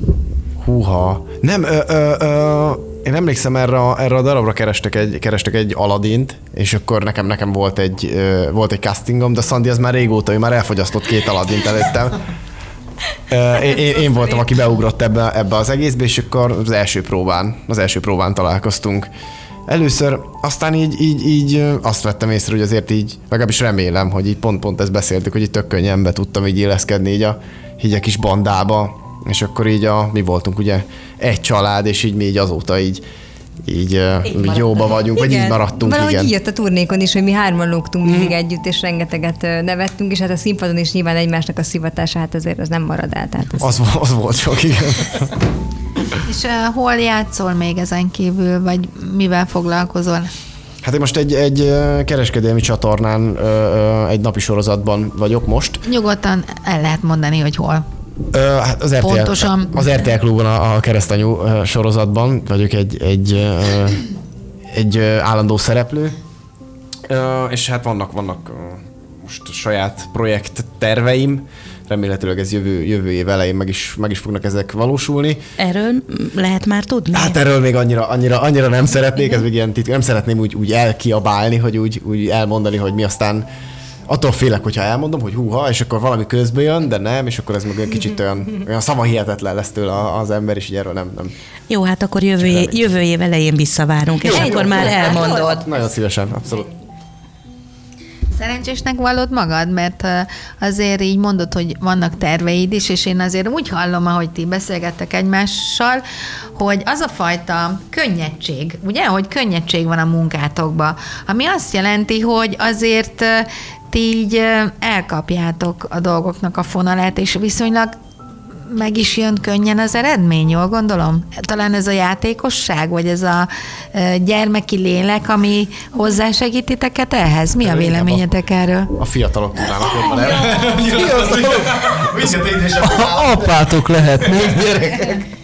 Húha. Nem, ö, ö, ö, én emlékszem erre, a, erre a darabra kerestek egy, kerestek egy Aladint, és akkor nekem nekem volt egy, volt egy castingom, de Sandy az már régóta, ő már elfogyasztott két Aladint előttem. Én, én, voltam, aki beugrott ebbe, ebbe az egészbe, és akkor az első próbán, az első próbán találkoztunk. Először, aztán így, így, így azt vettem észre, hogy azért így, legalábbis remélem, hogy így pont-pont ezt beszéltük, hogy így tök könnyen be tudtam így éleszkedni így a, így a kis bandába, és akkor így a, mi voltunk ugye egy család, és így mi így azóta így így, így jóba vagyunk, igen. vagy így maradtunk. Valahogy igen. így jött a turnékon is, hogy mi hárman lógtunk mm. mindig együtt, és rengeteget nevettünk, és hát a színpadon is nyilván egymásnak a szivatása, hát azért az nem marad el. Tehát az... Az, az volt sok, igen. És uh, hol játszol még ezen kívül, vagy mivel foglalkozol? Hát én most egy, egy kereskedelmi csatornán egy napi sorozatban vagyok most. Nyugodtan el lehet mondani, hogy hol. Hát az RTL, Pontosan. Az RTL klubban a, a keresztanyú sorozatban vagyok egy, egy, egy állandó szereplő, és hát vannak, vannak most saját projekt terveim, remélhetőleg ez jövő, jövő év elején meg is, meg is fognak ezek valósulni. Erről lehet már tudni? Hát erről még annyira, annyira, annyira nem szeretnék, ez még ilyen titka, nem szeretném úgy, úgy elkiabálni, hogy úgy, úgy elmondani, hogy mi aztán attól félek, hogyha elmondom, hogy húha, és akkor valami közbe jön, de nem, és akkor ez meg egy kicsit olyan, olyan szavahihetetlen lesz tőle az ember, és így erről nem. nem. Jó, hát akkor jövő, jövő év elején visszavárunk, és jó, akkor jó, már jó, elmondod. Nagyon szívesen, abszolút. Szerencsésnek vallod magad, mert azért így mondod, hogy vannak terveid is, és én azért úgy hallom, ahogy ti beszélgettek egymással, hogy az a fajta könnyedség, ugye, hogy könnyedség van a munkátokban, ami azt jelenti, hogy azért így elkapjátok a dolgoknak a fonalát, és viszonylag meg is jön könnyen az eredmény, jól gondolom? Talán ez a játékosság, vagy ez a gyermeki lélek, ami hozzásegítiteket ehhez? Mi a véleményetek erről? A fiatalok tudnának jobban erre. Apátok lehetnek, gyerekek.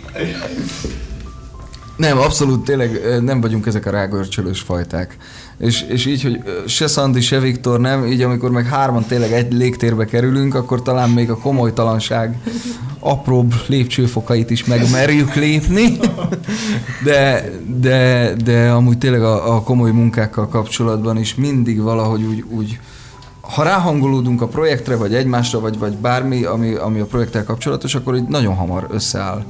Nem, abszolút tényleg nem vagyunk ezek a rágörcsölős fajták. És, és így, hogy se Szandi, se Viktor nem, így amikor meg hárman tényleg egy légtérbe kerülünk, akkor talán még a komolytalanság apróbb lépcsőfokait is megmerjük lépni, de, de, de amúgy tényleg a, a komoly munkákkal kapcsolatban is mindig valahogy úgy, úgy ha ráhangolódunk a projektre, vagy egymásra, vagy, vagy bármi, ami, ami a projekttel kapcsolatos, akkor így nagyon hamar összeáll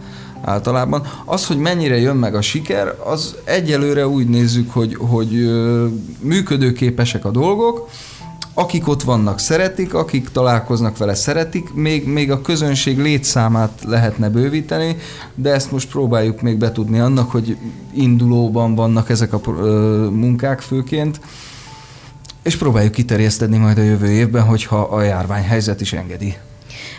általában. Az, hogy mennyire jön meg a siker, az egyelőre úgy nézzük, hogy, hogy működőképesek a dolgok, akik ott vannak szeretik, akik találkoznak vele szeretik, még, még a közönség létszámát lehetne bővíteni, de ezt most próbáljuk még betudni annak, hogy indulóban vannak ezek a munkák főként, és próbáljuk kiterjeszteni majd a jövő évben, hogyha a járványhelyzet is engedi.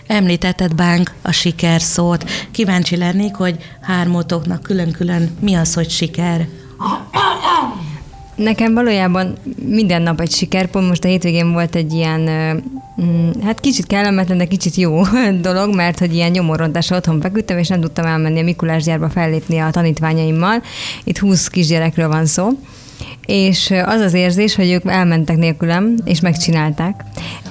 Említetted Bánk a siker szót. Kíváncsi lennék, hogy hármótoknak külön-külön mi az, hogy siker? Nekem valójában minden nap egy sikerpont. Most a hétvégén volt egy ilyen, mm, hát kicsit kellemetlen, de kicsit jó dolog, mert hogy ilyen nyomorrontásra otthon feküdtem, és nem tudtam elmenni a Mikulás gyárba fellépni a tanítványaimmal. Itt 20 kisgyerekről van szó és az az érzés, hogy ők elmentek nélkülem, és megcsinálták.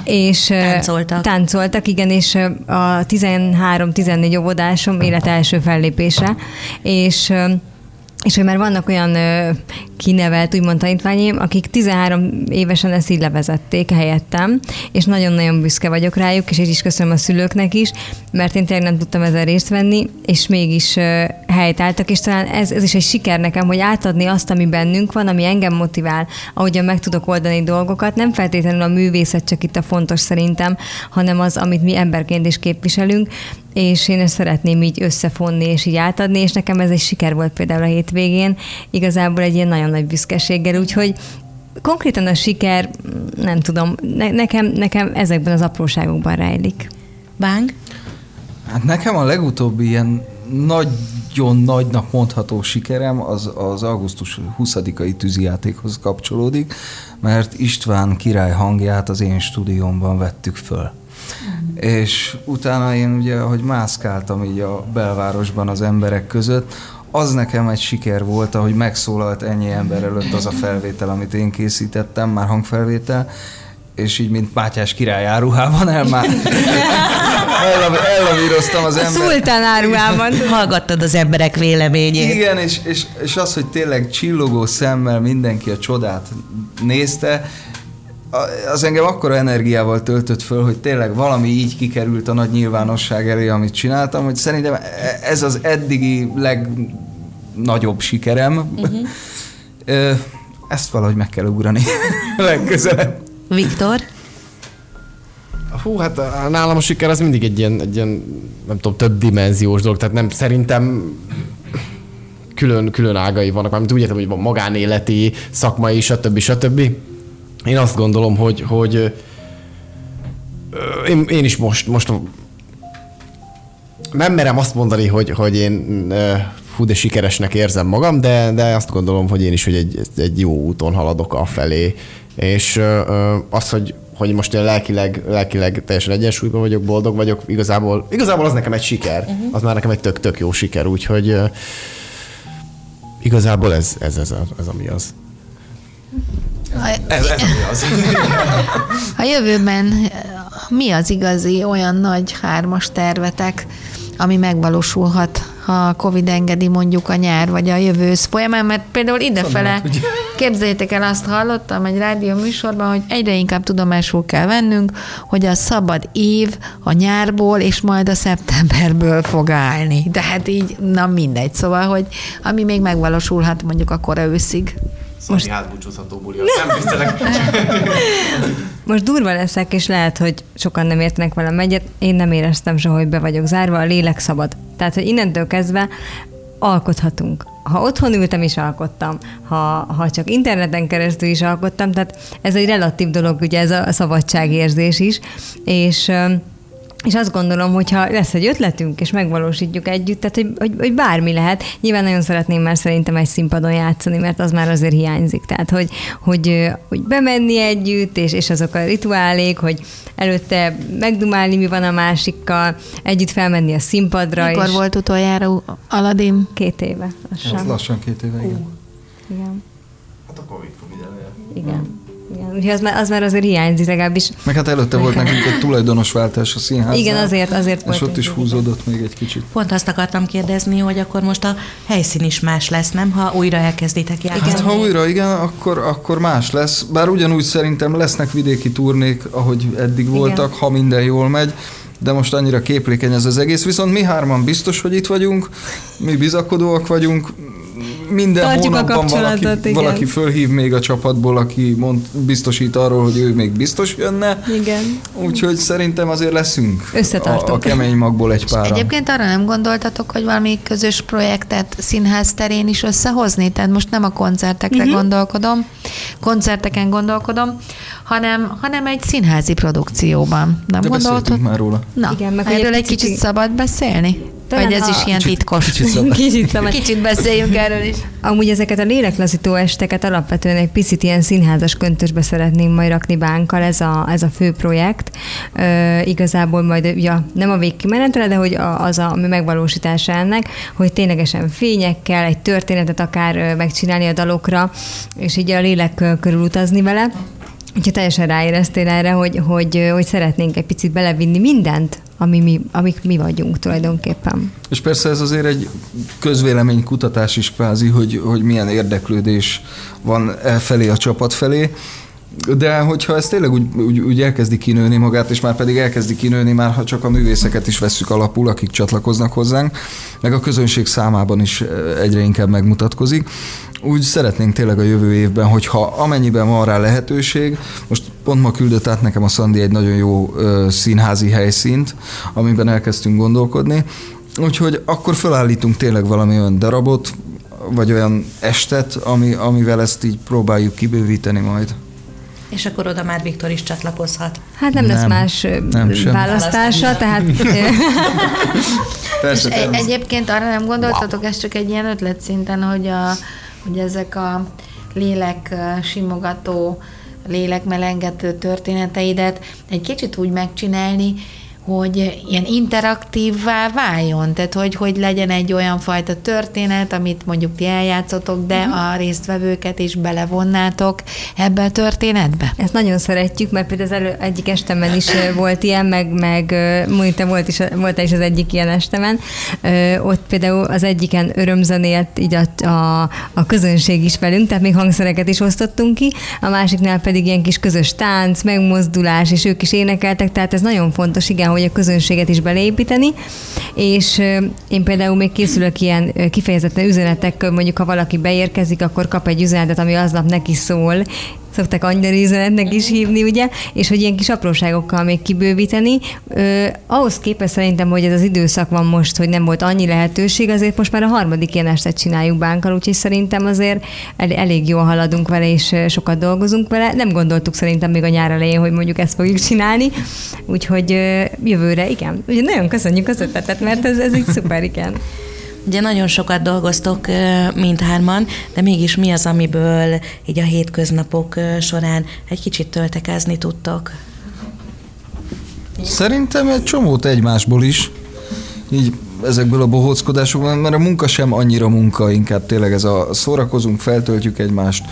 És táncoltak. Táncoltak, igen, és a 13-14 óvodásom élet első fellépése, és és hogy már vannak olyan ö, kinevelt, úgymond tanítványaim, akik 13 évesen ezt így levezették helyettem, és nagyon-nagyon büszke vagyok rájuk, és így is köszönöm a szülőknek is, mert én tényleg nem tudtam ezzel részt venni, és mégis ö, helytálltak, és talán ez, ez is egy siker nekem, hogy átadni azt, ami bennünk van, ami engem motivál, ahogyan meg tudok oldani dolgokat, nem feltétlenül a művészet csak itt a fontos szerintem, hanem az, amit mi emberként is képviselünk, és én ezt szeretném így összefonni és így átadni, és nekem ez egy siker volt például a hétvégén, igazából egy ilyen nagyon nagy büszkeséggel, úgyhogy konkrétan a siker, nem tudom, ne, nekem, nekem ezekben az apróságokban rejlik. Bánk? Hát nekem a legutóbbi ilyen nagyon nagynak mondható sikerem az, az augusztus 20-ai tűzijátékhoz kapcsolódik, mert István király hangját az én stúdiómban vettük föl. És utána én ugye, ahogy mászkáltam így a belvárosban az emberek között, az nekem egy siker volt, ahogy megszólalt ennyi ember előtt az a felvétel, amit én készítettem, már hangfelvétel, és így, mint Mátyás király áruhában el már ellavíroztam az ember. Szultán áruhában. Hallgattad az emberek véleményét. Igen, és, és, és az, hogy tényleg csillogó szemmel mindenki a csodát nézte, az engem akkora energiával töltött föl, hogy tényleg valami így kikerült a nagy nyilvánosság elé, amit csináltam, hogy szerintem e- ez az eddigi legnagyobb sikerem. Uh-huh. Ezt valahogy meg kell ugrani legközelebb. Viktor? Hú, hát nálam a siker az mindig egy ilyen, egy ilyen, nem tudom, több dimenziós dolog, tehát nem, szerintem külön, külön ágai vannak, amit úgy értem, hogy van magánéleti, szakmai, stb. stb. Én azt gondolom, hogy, hogy én, én is most, most nem merem azt mondani, hogy, hogy én hú, de sikeresnek érzem magam, de, de azt gondolom, hogy én is hogy egy, egy jó úton haladok a felé. És az, hogy hogy most én lelkileg, lelkileg teljesen egyensúlyban vagyok, boldog vagyok, igazából, igazából az nekem egy siker, uh-huh. az már nekem egy tök, tök jó siker, úgyhogy uh, igazából ez, ez, ez, ez ami az. Ez, ez ami az. A jövőben mi az igazi olyan nagy hármas tervetek, ami megvalósulhat ha a Covid engedi mondjuk a nyár vagy a jövő folyamán, mert például idefele, képzeljétek el, azt hallottam egy rádió műsorban, hogy egyre inkább tudomásul kell vennünk, hogy a szabad év a nyárból és majd a szeptemberből fog állni. De hát így, na mindegy, szóval, hogy ami még megvalósulhat mondjuk akkor őszig. Most hátbúcsúzható buli, nem tisztelek. Most durva leszek, és lehet, hogy sokan nem értenek velem egyet. Én nem éreztem soha, hogy be vagyok zárva, a lélek szabad. Tehát, hogy innentől kezdve alkothatunk. Ha otthon ültem is alkottam, ha, ha csak interneten keresztül is alkottam, tehát ez egy relatív dolog, ugye ez a szabadságérzés is, és és azt gondolom, hogy ha lesz egy ötletünk, és megvalósítjuk együtt, tehát hogy, hogy, hogy bármi lehet. Nyilván nagyon szeretném már szerintem egy színpadon játszani, mert az már azért hiányzik. Tehát, hogy, hogy, hogy bemenni együtt, és, és azok a rituálék, hogy előtte megdumálni, mi van a másikkal, együtt felmenni a színpadra. Mikor és... volt utoljára Aladdin? Két éve. Lassan. Az lassan két éve, igen. Igen. Hát a Covid Covid Igen. Igen, úgyhogy az már, az már azért hiányzik legalábbis. Meg hát előtte volt nekünk egy tulajdonosváltás a színházban. Igen, azért, azért volt. És ott is húzódott még egy kicsit. Pont azt akartam kérdezni, hogy akkor most a helyszín is más lesz, nem? Ha újra elkezditek játszani. Hát, ha újra, igen, akkor, akkor más lesz. Bár ugyanúgy szerintem lesznek vidéki turnék, ahogy eddig voltak, igen. ha minden jól megy de most annyira képlékeny ez az egész, viszont mi hárman biztos, hogy itt vagyunk, mi bizakodóak vagyunk, minden Tartjuk hónapban valaki, igen. valaki fölhív még a csapatból, aki mond, biztosít arról, hogy ő még biztos jönne. Igen. Úgyhogy szerintem azért leszünk a, a kemény magból egy pár. Egyébként arra nem gondoltatok, hogy valami közös projektet színház terén is összehozni? Tehát most nem a koncertekre uh-huh. gondolkodom, koncerteken gondolkodom, hanem, hanem egy színházi produkcióban. Nem De gondoltad? már róla. Na, Igen, meg erről egy kicsit, kicsit szabad beszélni? Talán Vagy ez is ilyen kicsit, titkos? Kicsit szabad. kicsit, szabad. kicsit beszéljünk erről is. Amúgy ezeket a léleklazító esteket alapvetően egy picit ilyen színházas köntösbe szeretném majd rakni bánkkal, ez a, ez a fő projekt. Ö, igazából majd ja, nem a végkimenetre, de hogy az a ami megvalósítása ennek, hogy ténylegesen fényekkel, egy történetet akár megcsinálni a dalokra, és így a lélek körül utazni vele. Úgyhogy teljesen ráéreztél erre, hogy, hogy, hogy szeretnénk egy picit belevinni mindent, ami mi, amik mi vagyunk tulajdonképpen. És persze ez azért egy közvéleménykutatás is kvázi, hogy, hogy milyen érdeklődés van e felé a csapat felé. De hogyha ez tényleg úgy, úgy, úgy elkezdi kinőni magát, és már pedig elkezdi kinőni, már ha csak a művészeket is vesszük alapul, akik csatlakoznak hozzánk, meg a közönség számában is egyre inkább megmutatkozik, úgy szeretnénk tényleg a jövő évben, hogyha amennyiben van rá lehetőség, most pont ma küldött át nekem a Szandi egy nagyon jó ö, színházi helyszínt, amiben elkezdtünk gondolkodni, úgyhogy akkor felállítunk tényleg valami olyan darabot, vagy olyan estet, ami, amivel ezt így próbáljuk kibővíteni majd. És akkor oda már Viktor is csatlakozhat. Hát nem, nem. lesz más nem, választása, tehát... Persze, és egyébként arra nem gondoltatok, ez csak egy ilyen ötlet szinten, hogy a, hogy ezek a lélek simogató, lélekmelengető történeteidet egy kicsit úgy megcsinálni, hogy ilyen interaktívvá váljon, tehát hogy, hogy legyen egy olyan fajta történet, amit mondjuk ti eljátszotok, de uh-huh. a résztvevőket is belevonnátok ebbe a történetbe. Ezt nagyon szeretjük, mert például az elő, egyik estemen is volt ilyen, meg, meg te volt is, volt is az egyik ilyen estemen, ott például az egyiken örömzenélt így a, a, a közönség is velünk, tehát még hangszereket is osztottunk ki, a másiknál pedig ilyen kis közös tánc, megmozdulás, és ők is énekeltek, tehát ez nagyon fontos, igen, hogy a közönséget is beleépíteni, és én például még készülök ilyen kifejezetten üzenetek, mondjuk ha valaki beérkezik, akkor kap egy üzenetet, ami aznap neki szól, szokták angyalüzenetnek is hívni, ugye, és hogy ilyen kis apróságokkal még kibővíteni. Ö, ahhoz képest szerintem, hogy ez az időszak van most, hogy nem volt annyi lehetőség, azért most már a harmadik ilyen estet csináljuk bánkkal, úgyhogy szerintem azért el, elég jól haladunk vele, és sokat dolgozunk vele. Nem gondoltuk szerintem még a nyár elején, hogy mondjuk ezt fogjuk csinálni, úgyhogy ö, jövőre, igen. Ugye nagyon köszönjük az ötletet, mert ez, ez egy szuper, igen. Ugye nagyon sokat dolgoztok mindhárman, de mégis mi az, amiből így a hétköznapok során egy kicsit töltekezni tudtok? Szerintem egy csomót egymásból is. Így ezekből a bohóckodásokból, mert a munka sem annyira munka, inkább tényleg ez a szórakozunk, feltöltjük egymást.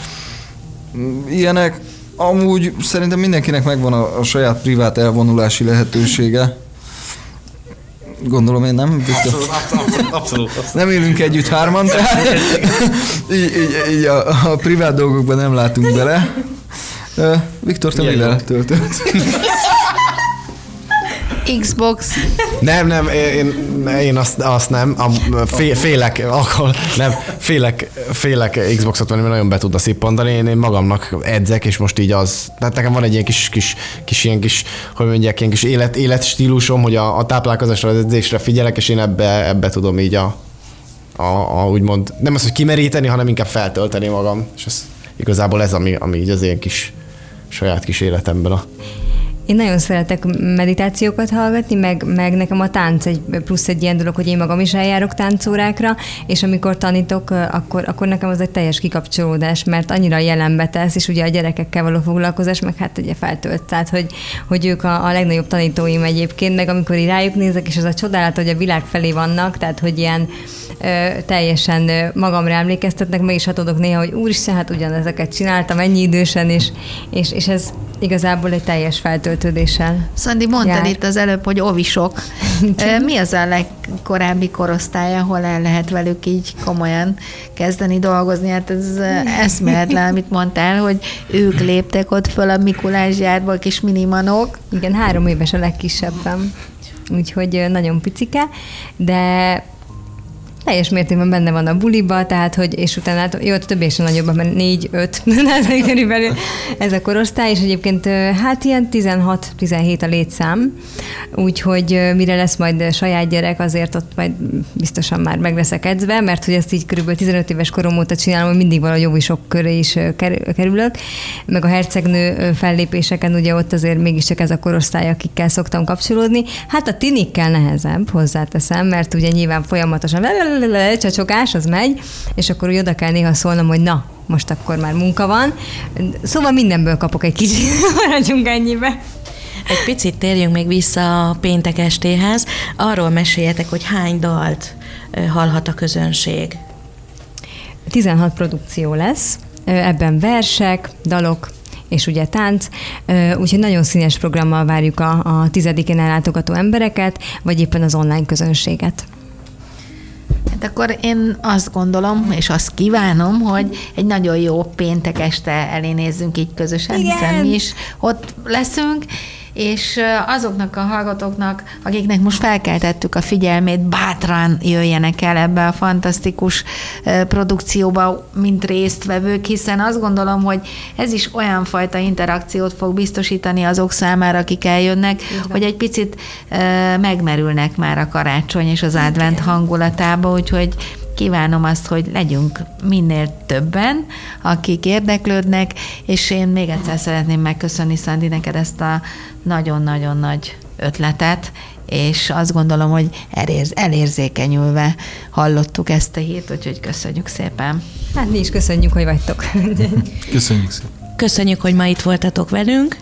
Ilyenek, amúgy szerintem mindenkinek megvan a, a saját privát elvonulási lehetősége. Gondolom én nem, Viktor? Abszolút, abszolút, abszolút. Nem élünk együtt hárman, tehát így, így, így a, a privát dolgokban nem látunk bele. Viktor, te mivel jó. Xbox. Nem, nem, én, én azt, azt nem, a, fé, félek, akkor nem, félek, félek Xboxot venni, mert nagyon be tudna szippantani, én, én magamnak edzek, és most így az, tehát nekem van egy ilyen kis, kis, kis ilyen kis, hogy mondják, ilyen kis élet, életstílusom, hogy a, a táplálkozásra, az edzésre figyelek, és én ebbe, ebbe tudom így a, a, a, úgymond, nem az, hogy kimeríteni, hanem inkább feltölteni magam, és ez, igazából ez, ami, ami így az én kis saját kis életemben a Én nagyon szeretek meditációkat hallgatni, meg, meg nekem a tánc egy plusz egy ilyen dolog, hogy én magam is eljárok táncórákra, és amikor tanítok, akkor, akkor nekem az egy teljes kikapcsolódás, mert annyira jelenbe tesz, és ugye a gyerekekkel való foglalkozás, meg hát ugye feltölt. Tehát, hogy, hogy ők a, a legnagyobb tanítóim egyébként, meg amikor így rájuk nézek, és az a csodálat, hogy a világ felé vannak, tehát, hogy ilyen ö, teljesen ö, magamra emlékeztetnek, meg is hatodok néha, hogy úristen, hát ugyanezeket csináltam ennyi idősen, és, és, és ez igazából egy teljes feltöltődéssel. Szandi, mondtad Jár. itt az előbb, hogy ovisok. Mi az a legkorábbi korosztály, ahol el lehet velük így komolyan kezdeni dolgozni? Hát ez eszméletlen, amit mondtál, hogy ők léptek ott föl a Mikulás gyárba, a kis minimanok. Igen, három éves a legkisebbem, úgyhogy nagyon picike, de teljes mértékben benne van a buliba, tehát hogy, és utána, hát, jó, a többi is nagyobb, mert négy, öt, körülbelül ez a korosztály, és egyébként hát ilyen 16-17 a létszám, úgyhogy mire lesz majd saját gyerek, azért ott majd biztosan már meg leszek edzve, mert hogy ezt így körülbelül 15 éves korom óta csinálom, hogy mindig valahogy jó sok köré is kerülök, meg a hercegnő fellépéseken ugye ott azért mégiscsak ez a korosztály, akikkel szoktam kapcsolódni. Hát a tinikkel nehezebb, hozzáteszem, mert ugye nyilván folyamatosan csacsogás, az megy, és akkor úgy oda kell néha szólnom, hogy na, most akkor már munka van. Szóval mindenből kapok egy kicsit, maradjunk ennyibe. Egy picit térjünk még vissza a péntek estéhez. Arról meséljetek, hogy hány dalt hallhat a közönség. 16 produkció lesz, ebben versek, dalok, és ugye tánc, úgyhogy nagyon színes programmal várjuk a, a tizedikén ellátogató embereket, vagy éppen az online közönséget. Hát akkor én azt gondolom, és azt kívánom, hogy egy nagyon jó péntek este elé nézzünk így közösen, Igen. hiszen mi is ott leszünk, és azoknak a hallgatóknak, akiknek most felkeltettük a figyelmét, bátran jöjjenek el ebbe a fantasztikus produkcióba, mint résztvevők, hiszen azt gondolom, hogy ez is olyan fajta interakciót fog biztosítani azok számára, akik eljönnek, hogy egy picit megmerülnek már a karácsony és az advent hangulatába, úgyhogy kívánom azt, hogy legyünk minél többen, akik érdeklődnek, és én még egyszer szeretném megköszönni, Szandi, neked ezt a nagyon-nagyon nagy ötletet, és azt gondolom, hogy elérz, elérzékenyülve hallottuk ezt a hírt, úgyhogy köszönjük szépen. Hát mi is köszönjük, hogy vagytok. Köszönjük szépen. Köszönjük, hogy ma itt voltatok velünk.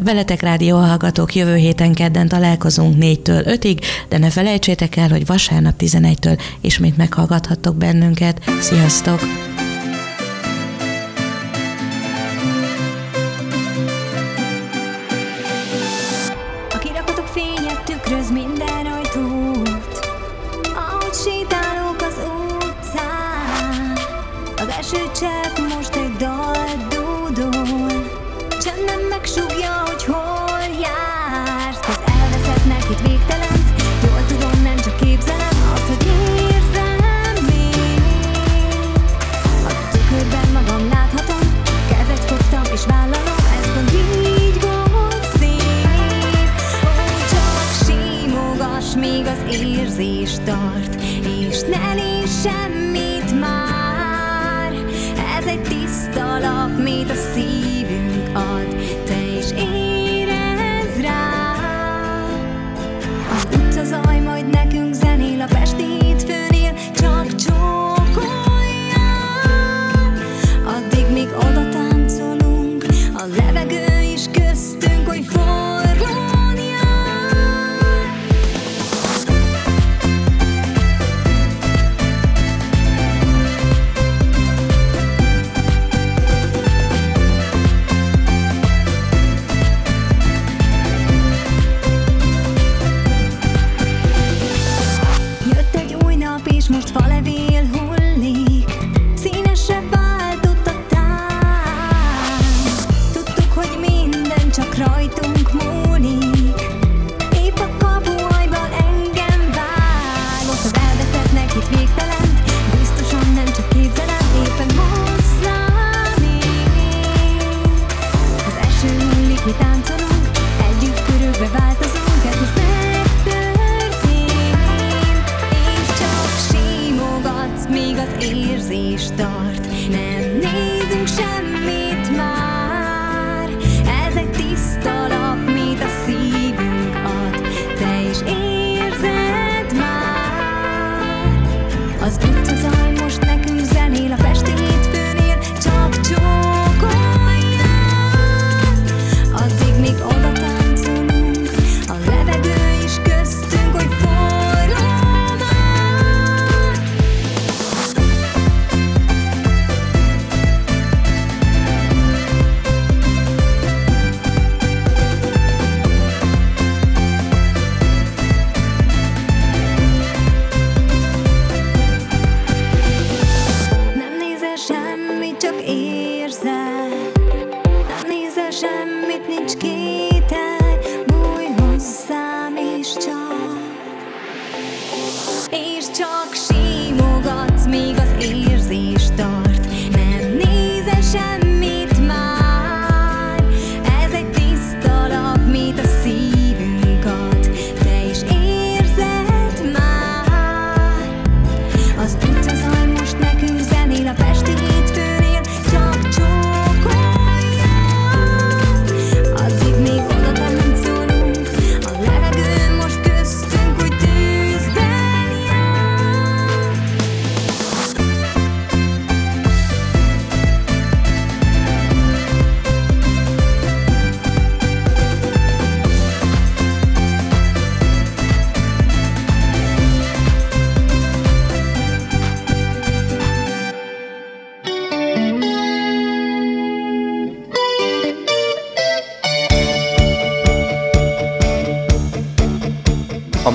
Veletek rádió hallgatók, jövő héten kedden találkozunk 4-től 5-ig, de ne felejtsétek el, hogy vasárnap 11-től ismét meghallgathattok bennünket. Sziasztok!